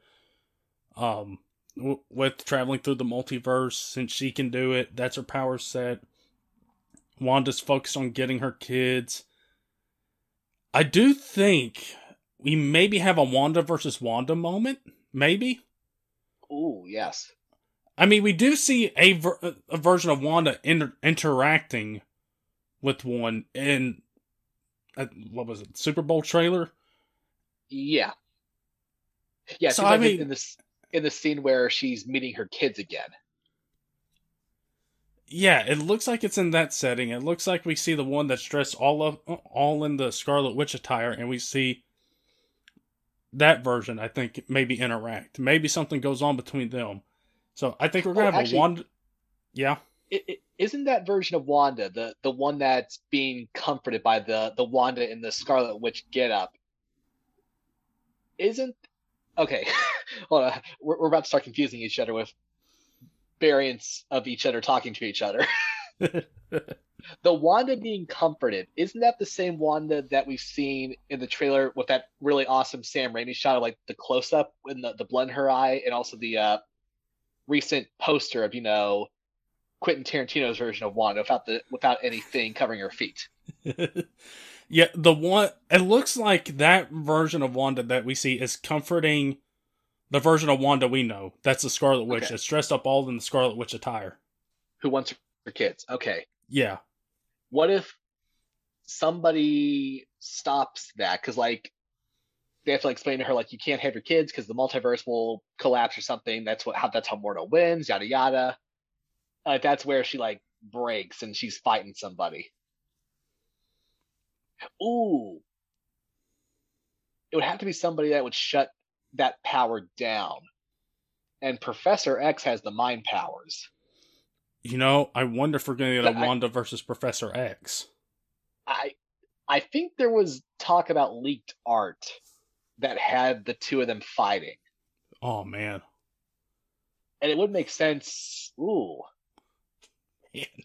Um, w- with traveling through the multiverse, since she can do it, that's her power set. Wanda's focused on getting her kids. I do think we maybe have a Wanda versus Wanda moment. Maybe. Oh yes. I mean, we do see a, ver- a version of Wanda inter- interacting with one in Uh, what was it, Super Bowl trailer? Yeah. Yeah. So I mean, in this in the scene where she's meeting her kids again. Yeah, it looks like it's in that setting. It looks like we see the one that's dressed all of all in the Scarlet Witch attire, and we see that version. I think maybe interact. Maybe something goes on between them. So I think we're gonna oh, have actually, a one. Yeah. is isn't that version of Wanda the the one that's being comforted by the the Wanda in the Scarlet Witch getup? Isn't okay? *laughs* hold on. We're, we're about to start confusing each other with variants of each other talking to each other. *laughs* the Wanda being comforted, isn't that the same Wanda that we've seen in the trailer with that really awesome Sam Raimi shot of like the close up and the, the blend her eye and also the uh, recent poster of, you know, Quentin Tarantino's version of Wanda without the without anything covering her feet. *laughs* yeah, the one it looks like that version of Wanda that we see is comforting the version of Wanda we know. That's the Scarlet Witch. Okay. It's dressed up all in the Scarlet Witch attire. Who wants her kids? Okay. Yeah. What if somebody stops that? Because like they have to like, explain to her like you can't have your kids because the multiverse will collapse or something. That's what how that's how Mordo wins. Yada yada. Like that's where she like breaks and she's fighting somebody. Ooh. It would have to be somebody that would shut that power down. And Professor X has the mind powers. You know, I wonder if we're going to get a I, Wanda versus Professor X. I I think there was talk about leaked art that had the two of them fighting. Oh man. And it would make sense. Ooh. Man. *laughs*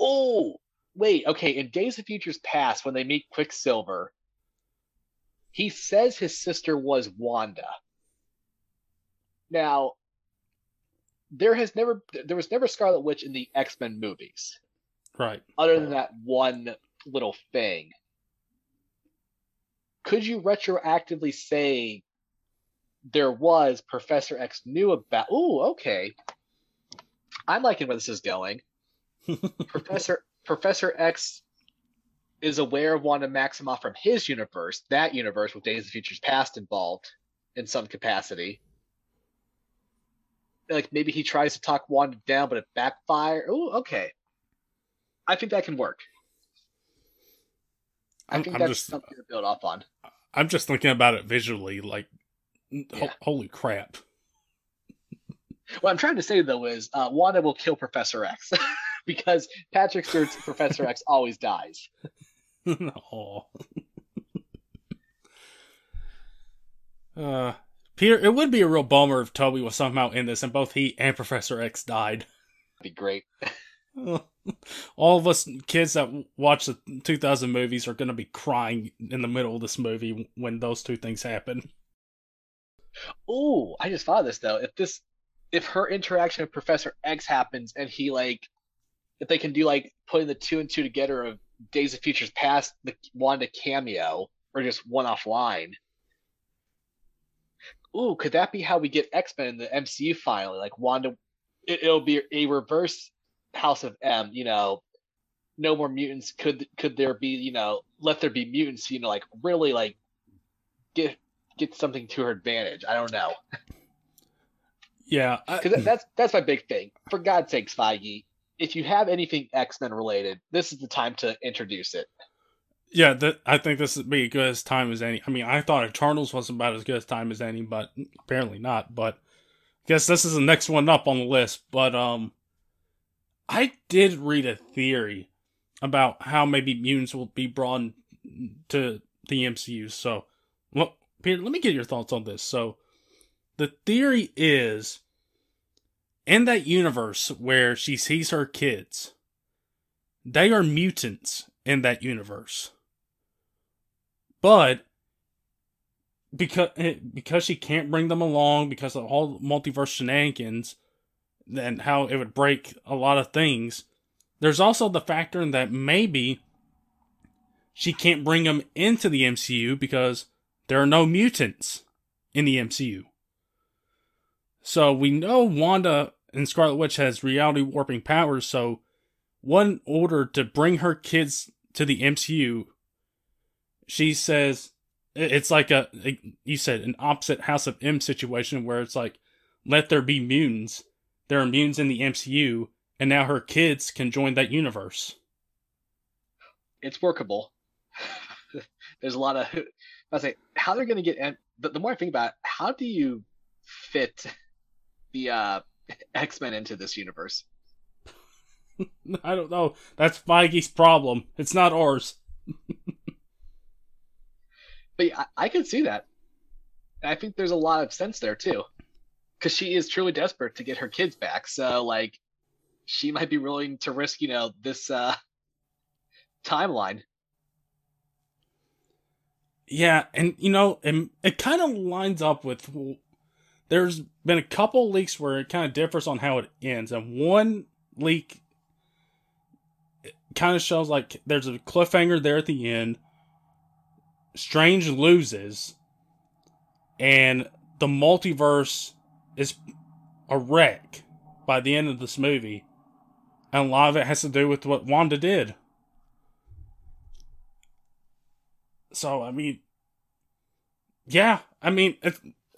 Oh, wait. Okay. In Days of Futures Past, when they meet Quicksilver, he says his sister was Wanda. Now, there has never there was never Scarlet Witch in the X Men movies, right? Other than that one little thing. Could you retroactively say there was Professor X knew about? Oh, okay. I'm liking where this is going. Professor Professor X is aware of Wanda Maximoff from his universe, that universe with Days of Futures Past involved in some capacity. Like maybe he tries to talk Wanda down, but it backfires. Oh, okay. I think that can work. I I'm, think I'm that's just, something to build off on. I'm just thinking about it visually, like, yeah. ho- holy crap. What I'm trying to say though is uh, Wanda will kill Professor X *laughs* because Patrick Stewart's Professor X always dies. *laughs* no. uh, Peter, it would be a real bummer if Tobey was somehow in this and both he and Professor X died. be great. *laughs* All of us kids that watch the 2000 movies are going to be crying in the middle of this movie when those two things happen. Oh, I just thought of this though. If this, if her interaction with Professor X happens and he like, if they can do like putting the two and two together of Days of Futures Past, the Wanda cameo, or just one off line. Ooh, could that be how we get X Men in the MCU finally? Like Wanda, it, it'll be a reverse House of M. You know, no more mutants. Could could there be? You know, let there be mutants. You know, like really like get get something to her advantage. I don't know. Yeah, because that's that's my big thing. For God's sakes, Feige, if you have anything X Men related, this is the time to introduce it. Yeah, that I think this would be as good as time as any. I mean, I thought Eternals was about as good as time as any, but apparently not. But I guess this is the next one up on the list. But um, I did read a theory about how maybe mutants will be brought to the MCU. So, well, Peter, let me get your thoughts on this. So, the theory is in that universe where she sees her kids, they are mutants in that universe. But because eh, because she can't bring them along because of all multiverse shenanigans and how it would break a lot of things. There's also the factor in that maybe she can't bring them into the MCU because there are no mutants in the MCU. So we know Wanda and Scarlet Witch has reality warping powers, so one order to bring her kids to the MCU, she says it's like a, you said an opposite House of M situation where it's like let there be mutants. There are mutants in the MCU, and now her kids can join that universe. It's workable. *laughs* There's a lot of *laughs* I say how they're going to get. And the, the more I think about it, how do you fit the uh, X Men into this universe? *laughs* I don't know. That's Feige's problem. It's not ours. *laughs* but yeah, I, I can see that. I think there's a lot of sense there too, because she is truly desperate to get her kids back. So like, she might be willing to risk, you know, this uh, *laughs* timeline. Yeah, and you know, and it kind of lines up with there's been a couple leaks where it kind of differs on how it ends, and one leak kind of shows like there's a cliffhanger there at the end. Strange loses, and the multiverse is a wreck by the end of this movie, and a lot of it has to do with what Wanda did. So I mean, yeah, I mean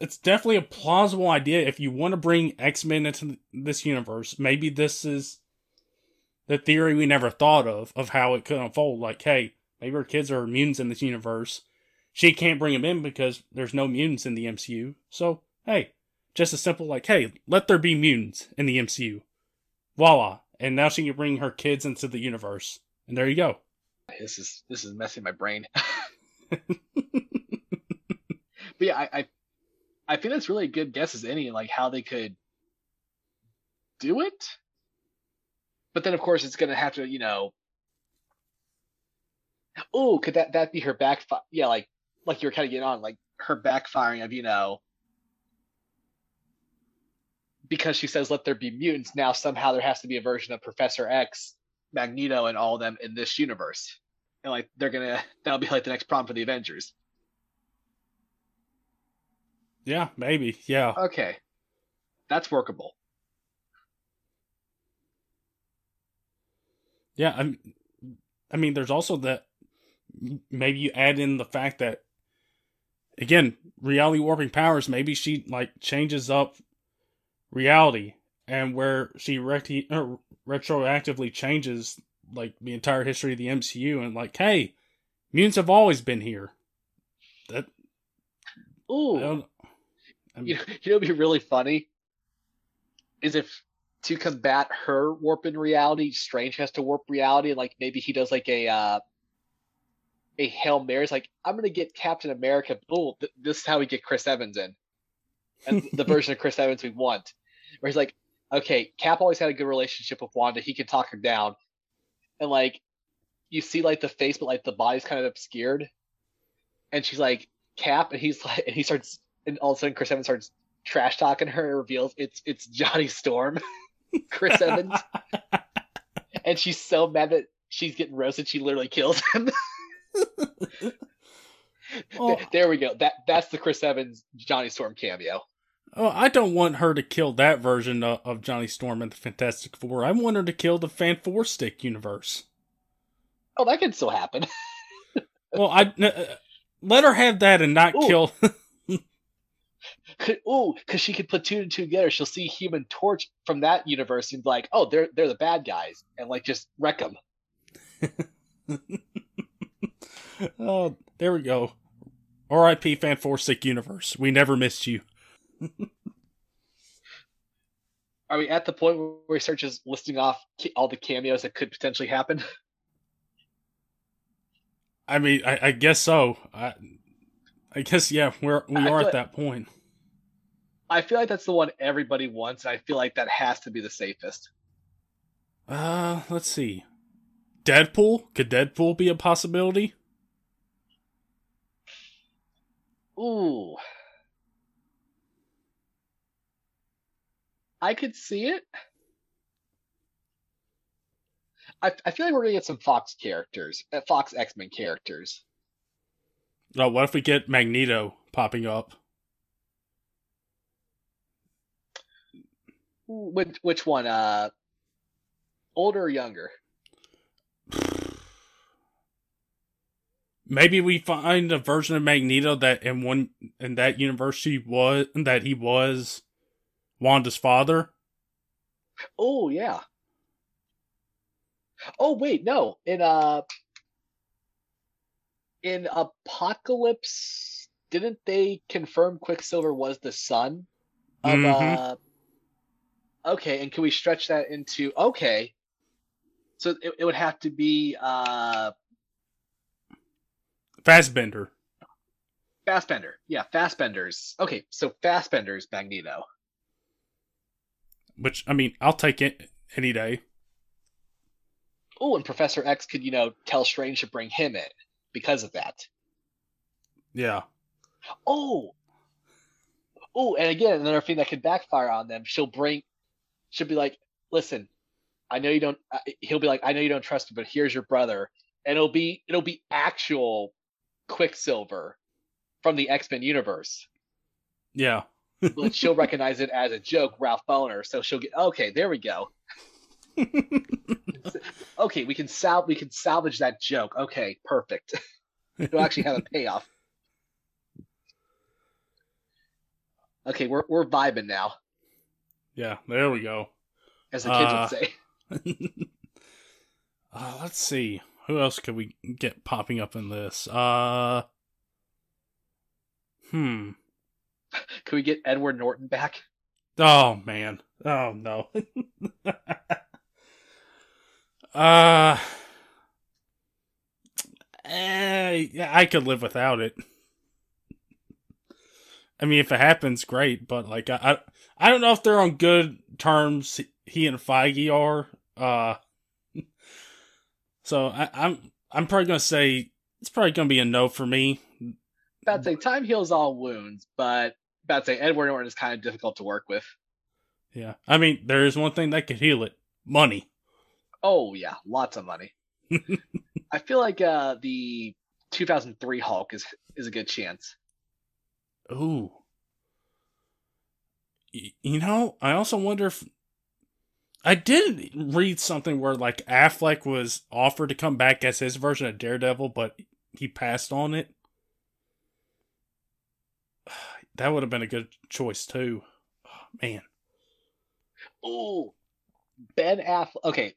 it's definitely a plausible idea if you want to bring X Men into this universe. Maybe this is the theory we never thought of of how it could unfold. Like, hey, maybe her kids are mutants in this universe. She can't bring them in because there's no mutants in the MCU. So, hey, just as simple like, hey, let there be mutants in the MCU. Voila. And now she can bring her kids into the universe. And there you go. This is this is messing my brain. *laughs* but yeah, I, I I think that's really a good guess as any, like how they could do it. But then, of course, it's going to have to, you know. Oh, could that that be her backfire? Yeah, like like you were kind of getting on, like her backfiring of, you know, because she says let there be mutants. Now somehow there has to be a version of Professor X, Magneto, and all of them in this universe, and like they're gonna that'll be like the next problem for the Avengers. Yeah, maybe. Yeah. Okay. That's workable. Yeah, I I mean there's also that maybe you add in the fact that again, reality warping powers, maybe she like changes up reality and where she reti- uh, retroactively changes like the entire history of the MCU and like, hey, mutants have always been here. That Ooh. I mean, *laughs* you know, you know, would be really funny is if to combat her warping reality, Strange has to warp reality, and like maybe he does like a uh, a hail mary. It's like I'm gonna get Captain America. Oh, th- this is how we get Chris Evans in, and *laughs* the version of Chris Evans we want, where he's like, okay, Cap always had a good relationship with Wanda. He can talk her down, and like you see like the face, but like the body's kind of obscured, and she's like Cap, and he's *laughs* like, and he starts, and all of a sudden Chris Evans starts trash talking her and reveals it's it's Johnny Storm, *laughs* Chris Evans, *laughs* and she's so mad that she's getting roasted, she literally kills him. *laughs* Oh, there we go. That that's the Chris Evans Johnny Storm cameo. oh, I don't want her to kill that version of, of Johnny Storm in the Fantastic Four. I want her to kill the Fan Four Stick universe. Oh, that could still happen. Well, I uh, let her have that and not Ooh. kill. *laughs* Ooh, because she could put two and two together. She'll see Human Torch from that universe and be like, oh, they're they're the bad guys, and like just wreck them. *laughs* oh, there we go. R.I.P. Fan Four Stick universe. We never missed you. Are we at the point where he starts just listing off all the cameos that could potentially happen? I mean, I, I guess so. I, I guess yeah, we're we are at like- that point. I feel like that's the one everybody wants, and I feel like that has to be the safest. Uh, let's see. Deadpool? Could Deadpool be a possibility? Ooh. I could see it. I, I feel like we're gonna get some Fox characters, uh, Fox X Men characters. Oh, what if we get Magneto popping up? Which which one? Uh, older or younger? *sighs* Maybe we find a version of Magneto that in one in that universe he was that he was Wanda's father. Oh yeah. Oh wait, no. In uh, in Apocalypse, didn't they confirm Quicksilver was the son of Mhm. uh? Okay, and can we stretch that into okay? So it, it would have to be uh Fassbender. Fastbender. Yeah, Fassbender's. Okay, so Fastbender's Magneto. Which I mean, I'll take it any day. Oh, and Professor X could, you know, tell Strange to bring him in because of that. Yeah. Oh, oh, and again, another thing that could backfire on them. She'll bring, she'll be like, "Listen, I know you don't." Uh, he'll be like, "I know you don't trust him, but here's your brother," and it'll be it'll be actual Quicksilver from the X Men universe, Yeah. *laughs* but she'll recognize it as a joke, Ralph Bohner. So she'll get okay. There we go. *laughs* *laughs* Okay, we can sal we can salvage that joke. Okay, perfect. *laughs* It'll actually have a payoff. Okay, we're we're vibing now, yeah, there we go. as the kids Uh, would say. *laughs* uh, let's see. Who else could we get popping up in this? Uh Hmm. Can we get Edward Norton back? Oh man. Oh no. Uh eh, I could live without it. I mean, if it happens, great. But like, I, I, I don't know if they're on good terms. He and Feige are. Uh, *laughs* so I, I'm, I'm probably gonna say it's probably gonna be a no for me. About to say time heals all wounds, but about to say Edward Norton is kind of difficult to work with. Yeah, I mean, there is one thing that could heal it: money. Oh yeah, lots of money. *laughs* I feel like uh, the 2003 Hulk is is a good chance. Ooh. Y- You know, I also wonder if I did read something where like Affleck was offered to come back as his version of Daredevil, but he passed on it. *sighs* That would have been a good choice too. Oh, man. Oh, Ben Affleck. Okay,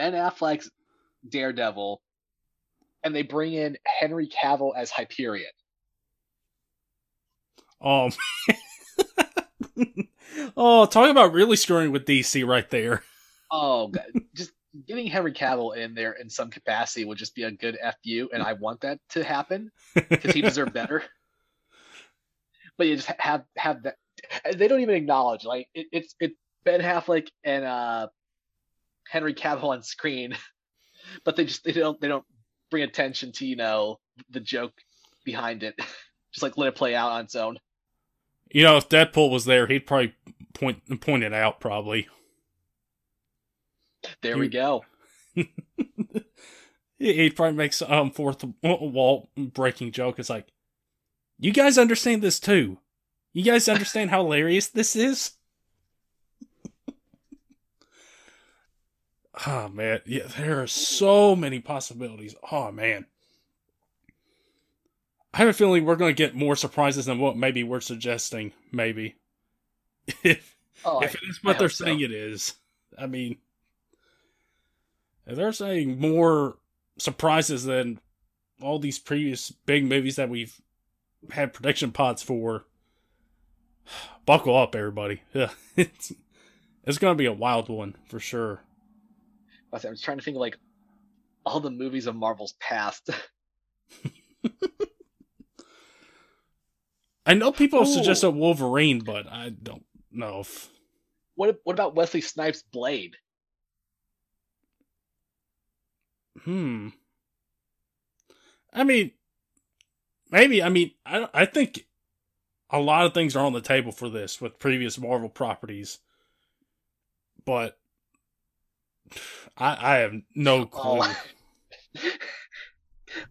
Ben Affleck's Daredevil, and they bring in Henry Cavill as Hyperion. Oh, man. *laughs* oh, talk about really screwing with DC right there. Oh, God. just getting Henry Cavill in there in some capacity would just be a good fu, and I want that to happen because he deserved better. *laughs* But you just have have that. They don't even acknowledge like it, it's it. Ben Affleck and uh, Henry Cavill on screen, *laughs* but they just they don't they don't bring attention to you know the joke behind it. *laughs* just like let it play out on its own. You know, if Deadpool was there, he'd probably point point it out. Probably. There we go. *laughs* He'd probably make some um, fourth wall breaking joke. It's like, you guys understand this too. You guys understand how hilarious this is? Oh man, yeah, there are so many possibilities. Oh man. I have a feeling we're going to get more surprises than what maybe we're suggesting. Maybe, *laughs* if oh, if it's what they're saying so. it is. I mean, if they're saying more surprises than all these previous big movies that we've had prediction pods for, *sighs* buckle up, everybody. *laughs* It's it's going to be a wild one for sure. I was trying to think of like all the movies of Marvel's past. *laughs* I know people Ooh. suggest a Wolverine, but I don't know if. What What about Wesley Snipes' Blade? Hmm. I mean, maybe. I mean, I I think a lot of things are on the table for this with previous Marvel properties, but I I have no clue. Oh. *laughs*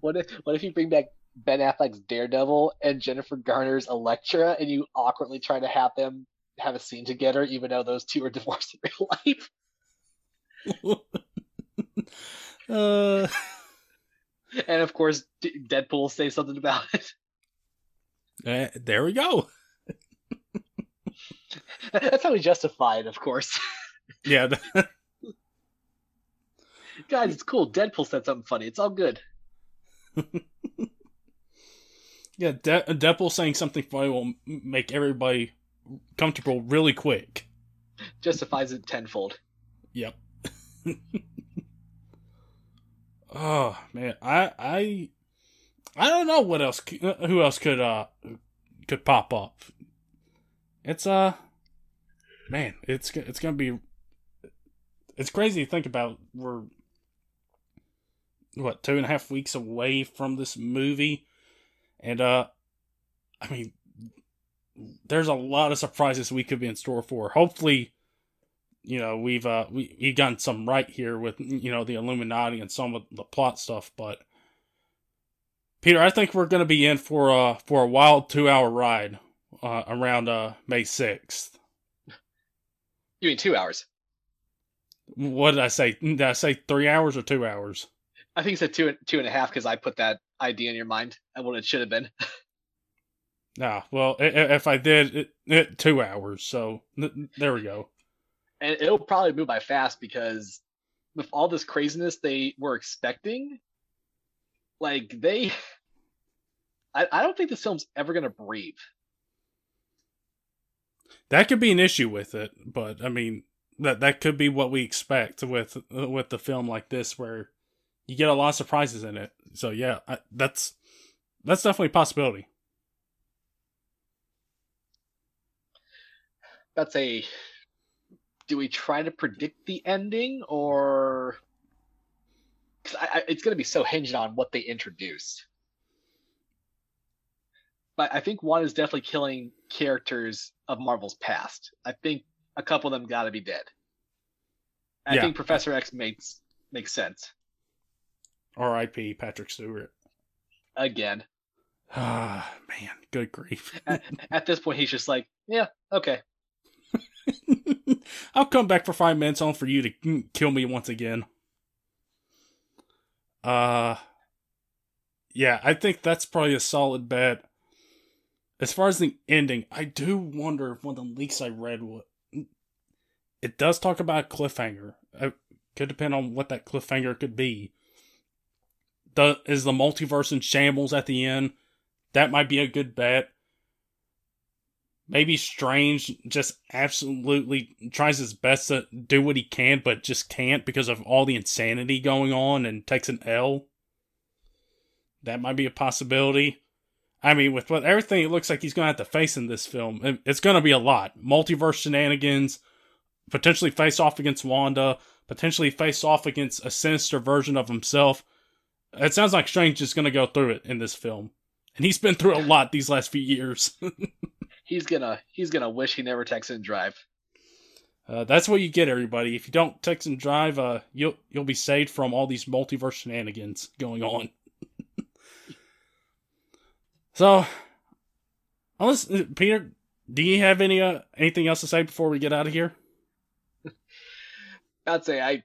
what if What if you bring back Ben Affleck's Daredevil and Jennifer Garner's Elektra, and you awkwardly try to have them have a scene together, even though those two are *laughs* divorced in real life. *laughs* uh... And of course, D- Deadpool say something about it. Uh, there we go. That's how we justify it, of course. yeah. Guys, it's cool. Deadpool said something funny. It's all good. *laughs* Yeah, De- Deadpool saying something funny will make everybody comfortable really quick. Justifies it tenfold. Yep. oh *laughs* man, I I I don't know what else who else could uh could pop up. It's uh man, it's it's gonna be it's crazy to think about. We're what two and a half weeks away from this movie and uh I mean there's a lot of surprises we could be in store for. Hopefully, you know, we've uh we we gotten some right here with you know the Illuminati and some of the plot stuff, but Peter, I think we're going to be in for uh for a wild 2-hour ride uh around uh May 6th. You mean 2 hours? What did I say? Did I say 3 hours or 2 hours? I think it's a two two and a half because I put that idea in your mind and what it should have been. *laughs* nah, well, if I did, it, it two hours. So there we go. And it'll probably move by fast because with all this craziness they were expecting, like they, *laughs* I, I don't think this film's ever gonna breathe. That could be an issue with it, but I mean that that could be what we expect with with the film like this, where you get a lot of surprises in it. So yeah, I, that's that's definitely a possibility. That's a. Do we try to predict the ending, or because it's going to be so hinged on what they introduce? But I think one is definitely killing characters of Marvel's past. I think a couple of them got to be dead. I yeah. think Professor X makes makes sense. R.I.P. Patrick Stewart. Again. *sighs* Ah, man, good grief. *laughs* at, at, this point, he's just like, yeah, okay. *laughs* I'll come back for five minutes on for you to kill me once again. Uh, yeah, I think that's probably a solid bet. As far as the ending, I do wonder if one of the leaks I read what it does talk about a cliffhanger. It could depend on what that cliffhanger could be the is the multiverse in shambles at the end. That might be a good bet. Maybe Strange just absolutely tries his best to do what he can, but just can't because of all the insanity going on and takes an L. That might be a possibility. I mean, with what everything it looks like he's going to have to face in this film, it's going to be a lot. Multiverse shenanigans, potentially face off against Wanda, potentially face off against a sinister version of himself. It sounds like Strange is going to go through it in this film, and he's been through a lot these last few years. *laughs* he's gonna he's gonna wish he never texted and drive. Uh, that's what you get, everybody. If you don't text and drive, uh, you'll you'll be saved from all these multiverse shenanigans going on. *laughs* so, unless Peter, do you have any uh, anything else to say before we get out of here? *laughs* I'd say I,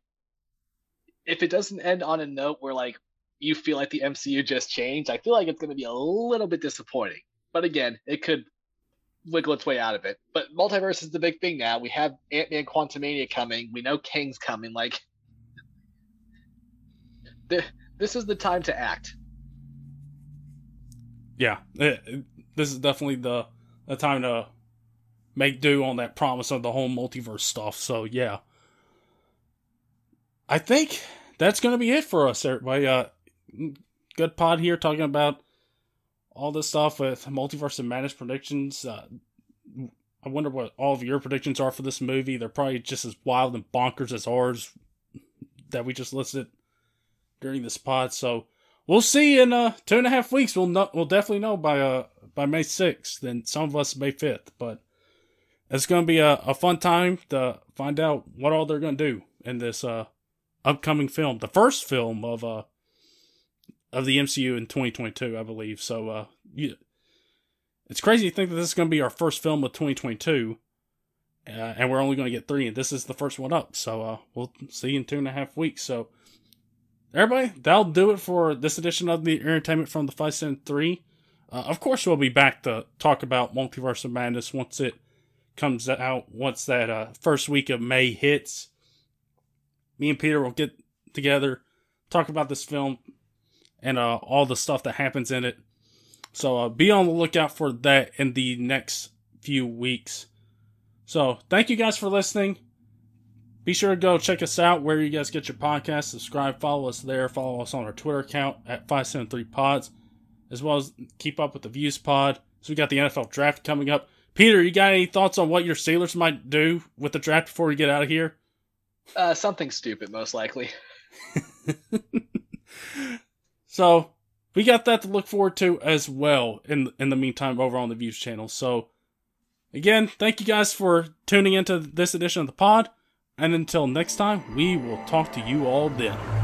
if it doesn't end on a note where like you feel like the MCU just changed, I feel like it's going to be a little bit disappointing. But again, it could wiggle its way out of it. But multiverse is the big thing now. We have Ant Man Quantumania coming. We know Kang's coming. Like, *laughs* this is the time to act. Yeah, it, this is definitely the the time to make do on that promise of the whole multiverse stuff. So yeah, I think that's gonna be it for us, everybody. Uh, good pod here talking about all this stuff with multiverse and madness predictions. Uh, I wonder what all of your predictions are for this movie. They're probably just as wild and bonkers as ours that we just listed during this pod. So we'll see in uh, two and a half weeks. We'll know, we'll definitely know by uh by May sixth. Then some of us May fifth. But it's gonna be a, a fun time to find out what all they're gonna do in this uh upcoming film, the first film of uh of the MCU in 2022, I believe. So, uh, you, it's crazy to think that this is going to be our first film of 2022, uh, and we're only going to get three, and this is the first one up. So, uh, we'll see you in two and a half weeks. So, everybody, that'll do it for this edition of the entertainment from the 573. Uh, of course, we'll be back to talk about Multiverse of Madness once it comes out, once that uh, first week of May hits. Me and Peter will get together, talk about this film, and uh, all the stuff that happens in it. So uh, be on the lookout for that in the next few weeks. So thank you guys for listening. Be sure to go check us out where you guys get your podcast. Subscribe, follow us there. Follow us on our Twitter account at 573pods, as well as keep up with the Views Pod. So we got the NFL draft coming up. Peter, you got any thoughts on what your Steelers might do with the draft before we get out of here? Uh, something stupid, most likely. *laughs* So we got that to look forward to as well in in the meantime over on the Views channel. So again, thank you guys for tuning into this edition of the pod. And until next time, we will talk to you all then.